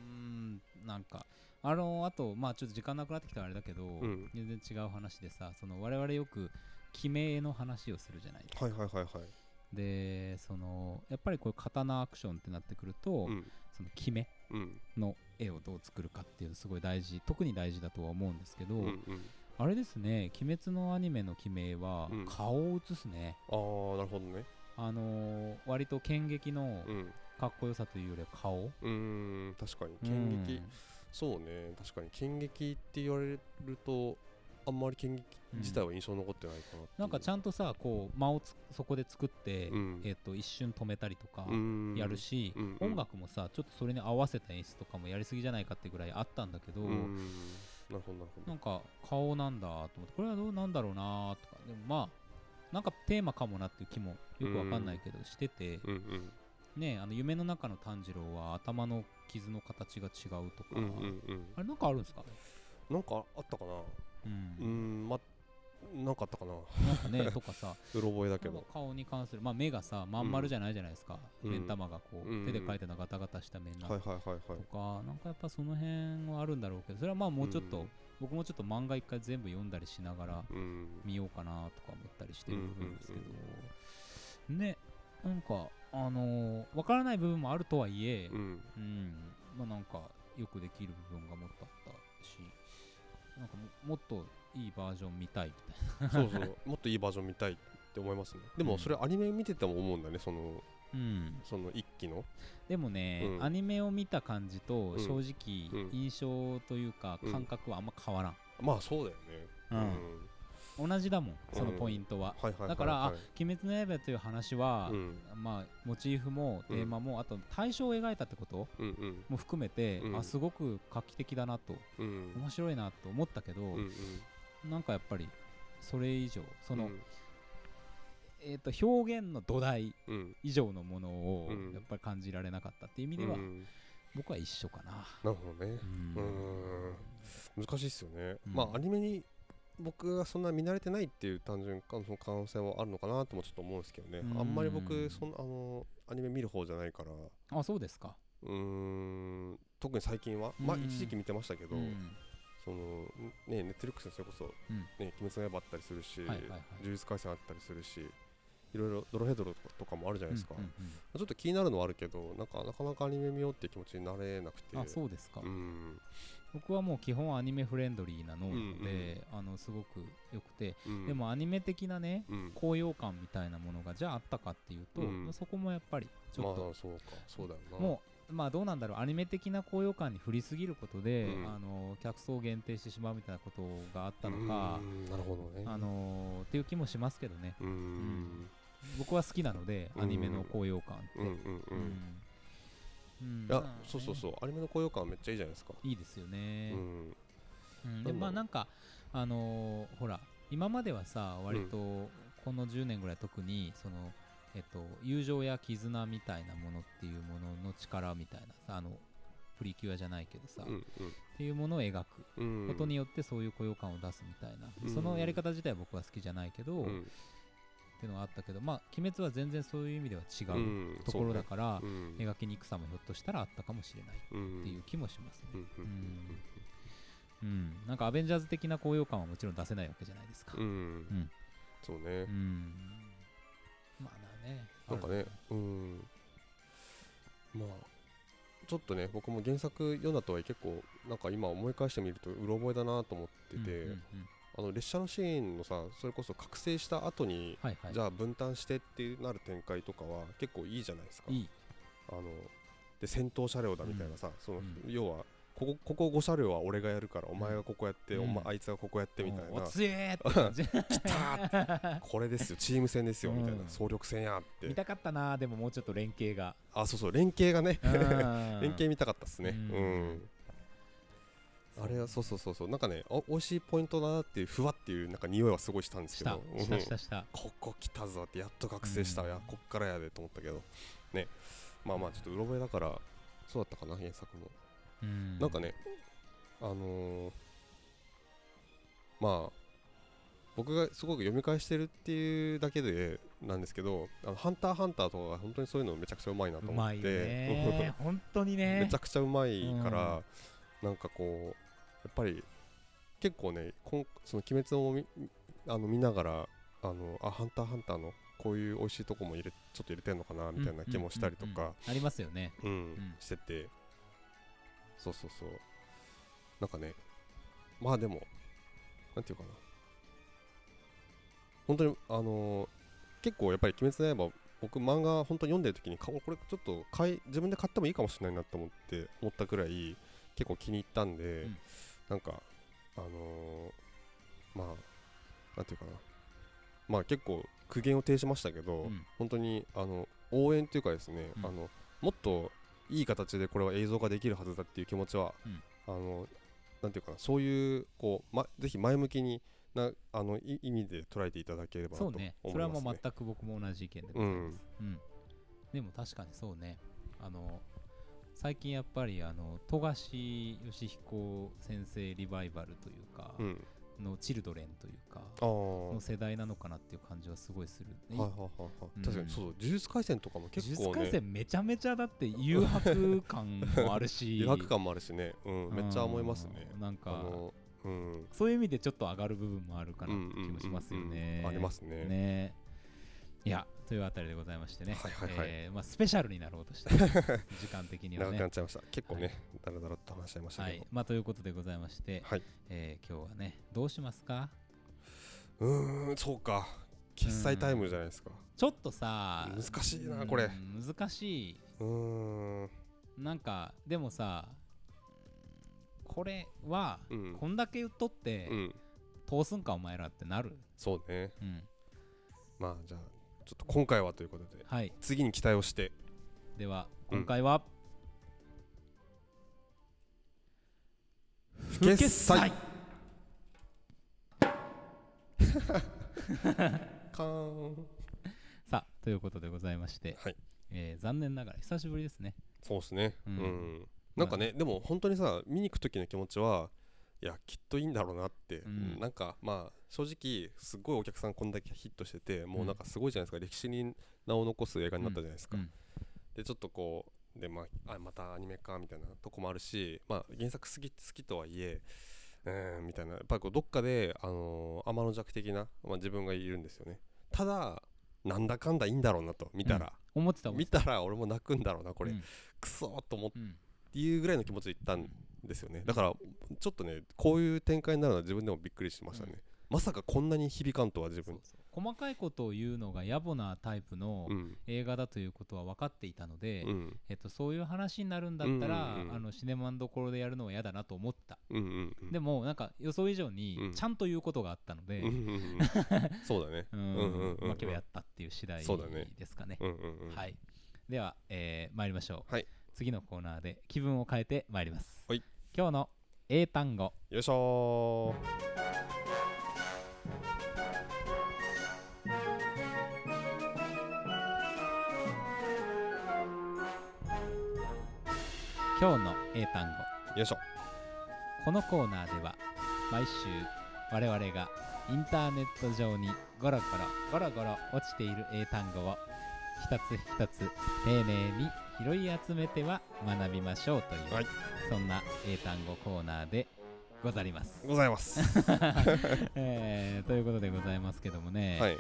うーんなんかあのあとまあちょっと時間なくなってきたらあれだけど、ん。全然違う話でさその我々よく決めの話をするじゃないですか、はいはいはいはい。でそのやっぱりこう刀アクションってなってくると、うん。その決めうん。の絵をどう作るかっていうのすごい大事特に大事だとは思うんですけど、うんうん。あれですね「鬼滅」のアニメの決めはうん。顔を映すね、ああなるほどね。あのー割と剣撃のうん。かっこよさというよりは顔。うーん確かに。剣撃、そうね確かに剣撃って言われるとあんまり剣撃自体は印象残ってないかなう。なんかちゃんとさこう間をつそこで作って、うん。えっと一瞬止めたりとかうん。やるし、うん。音楽もさちょっとそれに合わせた演出とかもやりすぎじゃないかってぐらいあったんだけど、うん。なるほどなるほど。なんか顔なんだと思ってこれはどうなんだろうなとかでもまあなんかテーマかもなっていう気もよくわかんないけどしてて、うんうんねあの夢の中の炭治郎は頭の傷の形が違うとか、うんうんうん。あれなんかあるんですか？なんかあったかな？うん。う、んまなんかあったかな？なんかね とかさ。うろ覚えだけど。顔に関する。まあ目がさまん丸じゃないじゃないですか、うん。目ん玉がこう、うん手で描いたのガタガタした目になはいるはいはいはい。とか、なんかやっぱその辺はあるんだろうけどそれはまあもうちょっと、うん。僕もちょっと漫画一回全部読んだりしながらうん。見ようかなとか思ったりしてる部分ですけど、ねなんかあのー、分からない部分もあるとはいえ、うん。うん、まあなんかよくできる部分がもっとあったしなんかももっといいバージョン見たいみたいそうそう。もっといいバージョン見たいって思いますね。でもそれアニメ見てても思うんだねそのな、うん、その一期の。でもね、うん。アニメを見た感じとうん。正直うん。印象というかうん。感覚はあんま変わらん、まあそうだよね。うん同じだもんそのポイントは、だから、あ鬼滅の刃という話は、うん。まあモチーフもテーマも、あと対象を描いたってことも含めて、うん。あすごく画期的だなとうん。面白いなと思ったけど、うんうん。なんかやっぱりそれ以上その、うん。えー、と表現の土台うん。以上のものをうん。やっぱり感じられなかったっていう意味では、うん。僕は一緒かな。なるほどね。うん。難しいっすよね。うん。まあアニメに僕がそんな見慣れてないっていう単純かその可能性もあるのかなともちょっと思うんですけどね。うん。あんまり僕そんあのアニメ見る方じゃないから。あそうですか。うーん。特に最近はまあうん一時期見てましたけどうん。そのねネットリックスにそれこそうん。ね鬼滅の刃あったりするし呪術廻戦あったりするしいろいろドロヘドロとかもあるじゃないですか。ちょっと気になるのはあるけどなんかなかなかアニメ見ようっていう気持ちになれなくて。うんあそうですか、うん僕はもう基本アニメフレンドリーな脳なので、あのすごく良くて、うん。でもアニメ的なねうん。高揚感みたいなものがじゃああったかっていうと、うん。そこもやっぱりちょっと、まあそうかそうだよな。もうまあどうなんだろうアニメ的な高揚感に振りすぎることで、うん。あの客層を限定してしまうみたいなことがあったのかう、ん。なるほどね。あのっていう気もしますけどね。うーん。僕は好きなのでアニメの高揚感って、あね。そうそうそう。アニメの高揚感めっちゃいいじゃないですか。いいですよね、うん。うん。でも。まあななんかあのーほら今まではさ割とこの10年ぐらい特にそのえっと友情や絆みたいなものっていうものの力みたいなさあのプリキュアじゃないけどさ、っうん。ていうものを描く。うん。ことによってそういう高揚感を出すみたいな、うん。そのやり方自体は僕は好きじゃないけど、っうんていうのがあったけどまあ鬼滅は全然そういう意味では違ううんところだから、描きにくさもひょっとしたらあったかもしれないうん。っていう気もしますね。うんなんかアベンジャーズ的な高揚感はもちろん出せないわけじゃないですか。うん。うん。うんそうね。うん。まあね、なんかねうん。まあちょっとね僕も原作読んだとはいえ結構なんか今思い返してみるとうろ覚えだなと思ってて、うんうんうんあの列車のシーンのさそれこそ覚醒した後に、はいはい、じゃあ分担してってなる展開とかは結構いいじゃないですか。いい、あので戦闘車両だみたいなさ、そのうん。要はここここ5車両は俺がやるからお前がここやって、うん。お前あいつがここやってみたいな、おつえーって感じ来たーこれですよチーム戦ですよみたいな、うん総力戦やって見たかったなでももうちょっと連携があそうそう連携がね連連携見たかったっすねううんん、あれはそうそうそうそう。なんかねお美味しいポイントだなっていうふわっていうなんか匂いはすごいしたんですけど。した。うん。したしたここ来たぞってやっと覚醒した、うん。いやこっからやでと思ったけど。ね。まあまあちょっとうろ覚えだからそうだったかな原作も、うん。なんかねあのーまあ僕がすごく読み返してるっていうだけでなんですけど「あのハンターハンター」とかが本当にそういうのめちゃくちゃうまいなと思って。ね。本当にね。めちゃくちゃうまいから、なんかこうやっぱり結構ねこんその鬼滅を見あの見ながらあのあハンターハンターのこういう美味しいとこも入れちょっと入れてんのかなみたいな気もしたりとかありますよね。うん。ん。してて。そうそうそう。なんかねまあでもなんていうかな。本当にあのー結構やっぱり「鬼滅の刃」僕漫画本当に読んでる時にかこれちょっと買い自分で買ってもいいかもしれないなと思って思ったくらい結構気に入ったんで、うんなんかあのーまあなんていうかな。まあ結構苦言を呈しましたけど、うん。本当にあの応援というかですね、うん。あのもっといい形でこれは映像化できるはずだっていう気持ちは、うん。あのなんていうかなそういうこう、ま、ぜひ前向きになあのい意味で捉えていただければなと思います、ね、ねそれはもう全く僕も同じ意見でございます、うん。でも確かにそうね。あの最近やっぱりあの富樫義彦先生リバイバルというか、うん。のチルドレンというかの世代なのかなっていう感じはすごいする、いはいはいはい、うん。確かにそう呪術廻戦とかも結呪術構ね廻戦めちゃめちゃだって誘惑感もあるし。余白感もあるしね、うん、めっちゃ思いますね。うん。なんかうん。そういう意味でちょっと上がる部分もあるかなって気もしますようんうんうんねうん。ありますね。ねいやというあたりでございましてね、はいはいはい。えーまあ、スペシャルになろうとして 時間的にはね。長くなっちゃいました。結構ね、だらだらっと話しちゃいましたけど。はい。まあ、ということでございまして、はい、えー今日はねどうしますか？うーんそうか。決済タイムじゃないですか。ちょっとさ難しいなこれ。うん難しい。うーん。なんかでもさこれは、うん。こんだけ言っとって、うん。通すんかお前らってなる、そうね。うん、まあじゃあちょっと今回はということではい。次に期待をして。ではうん。今回は、不決済か ーんさあということでございまして、はい。えー残念ながら久しぶりですね。そうですね。ううんん、なんかねでも本当にさ見に行く時の気持ちはいやきっといいんだろうなって、うん。なんかまあ正直すごいお客さんこんだけヒットしててもうなんかすごいじゃないですか、歴史に名を残す映画になったじゃないですか、うん。でちょっとこうでまああまたアニメかみたいなとこもあるしまあ原作好き好きとはいえうーんみたいな。やっぱりこうどっかであのー天の弱的な、まあ、自分がいるんですよね。ただなんだかんだいいんだろうなと見たら、思ってた見てたたら俺も泣くんだろうなこれ、うん。クソーと思っうん。ていうぐらいの気持ちで行ったんですよね。だからちょっとねこういう展開になるのは自分でもびっくりしましたね、まさかこんなに響かんとは自分。細かいことを言うのが野暮なタイプのうん。映画だということは分かっていたので、うん。えっと、そういう話になるんだったら、うんうんうん。あのシネマンどころでやるのは嫌だなと思った、うんうんうん。でもなんか予想以上にうん。ちゃんと言うことがあったので、うんうんうん。そうだね。うん。うんうんうん負けはやったっていう次第ですかね。うんうんうんはい、では、えー参りましょう、はい次のコーナーで気分を変えて参ります。はい。今日の英単語。よいしょー。今日の英単語。よいしょ。このコーナーでは毎週我々がインターネット上にゴロゴロゴロゴロ落ちている英単語を一つ一つ丁寧に拾い集めては学びましょうという、はい。そんな英単語コーナーでござります。ございます。えーということでございますけどもね、はい。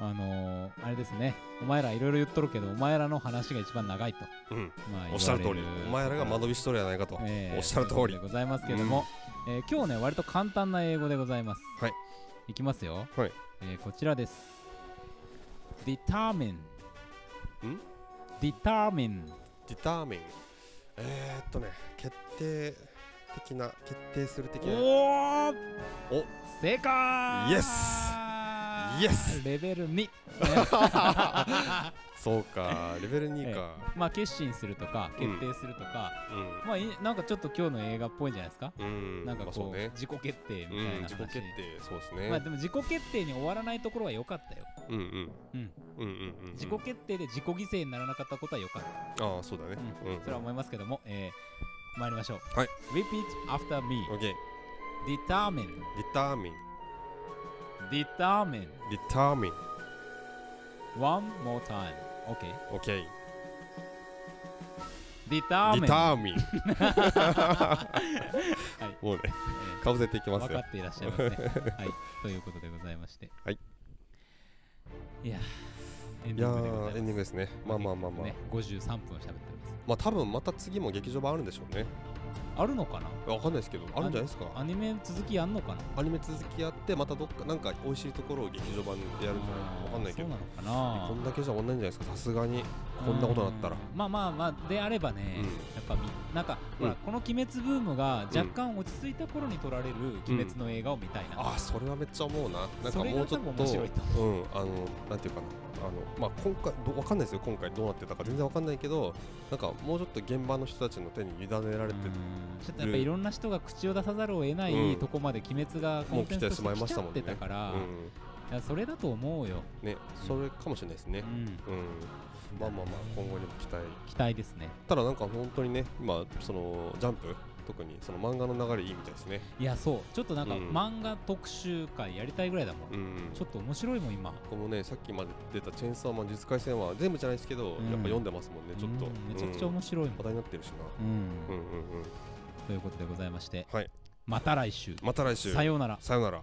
あのーあれですね。お前らいろいろ言っとるけどお前らの話が一番長いと、うん。まあおっしゃる通り。お前らが間延びしとるやないかと。えーおっしゃる通り。でございますけども、えー今日ね割と簡単な英語でございます。はい。いきますよ、はい。えーこちらです。Determine ん？Determine ディターミン。えー、っとね決定的な決定する的な。お正解！イエスイエスレベル2、ね そうかレベル2か、まあ決心するとか決定するとか、まあいなんかちょっと今日の映画っぽいんじゃないですか、うん、うん、なんかこう,、まあそうね。自己決定みたいな話、うん、自己決定そうですね、まあでも自己決定に終わらないところは良かったよ、うんうん。うん、うんうんうん自己決定で自己犠牲にならなかったことは良かった。ああそうだね。うん、それは思いますけども、えー、参りましょう。はい。Repeat after me. OK Determine. determine Determine. determine One more time. Okay. OK Determine. determine はい。もうねえかぶせていきー、ますよ分かっていらっしゃいますね。はい。ということでございまして。はい。いやー、エンいやディングでございエンディングですねまあまあまあまあ、ね、53分喋ってます。まあ多分また次も劇場版あるんでしょうねあるのかな？わかんないですけどあるんじゃないですか？アニメ続きやんのかな？アニメ続きやってまたどっかなんか美味しいところを劇場版でやるんじゃないわかんないけど。そうなのかな？こんだけじゃ終わんないんじゃないですか？さすがに。こんなことになったらうん。まあまあまあであればね、うん。やっぱみなんか、ほらうん。この「鬼滅」ブームが若干落ち着いた頃に撮られる「鬼滅」の映画を見たいな、あそれはめっちゃ思うな。なんかもうちょっと面白いとう。んあのなんていうかな。あのまあ今回どわかんないですよ今回どうなってたか全然わかんないけどなんかもうちょっと現場の人たちの手に委ねられてうんちょっとやっぱいろんな人が口を出さざるを得ない、うん。とこまで鬼滅がコンテンツとしてもう来てしまいましたもんね。来ちゃってたから、ういやそれだと思うよ、ん。ねそれかもしれないですね。うん、うん。まあまあまあ今後にも期待。期待ですね。ただなんか本当にね今そのジャンプ？特にその漫画の流れいいみたいですね。いやそう。ちょっとなんかうん。漫画特集会やりたいぐらいだもん、うん。ちょっと面白いもん今。このねさっきまで出たチェーンソーマン呪術廻戦は全部じゃないですけど、ん。やっぱ読んでますもんねちょっと、うん。めちゃくちゃうん面白いもん、話題になってるしな。うん。うんうんうんということでございましてはい。また来週。また来週。さようなら。さよなら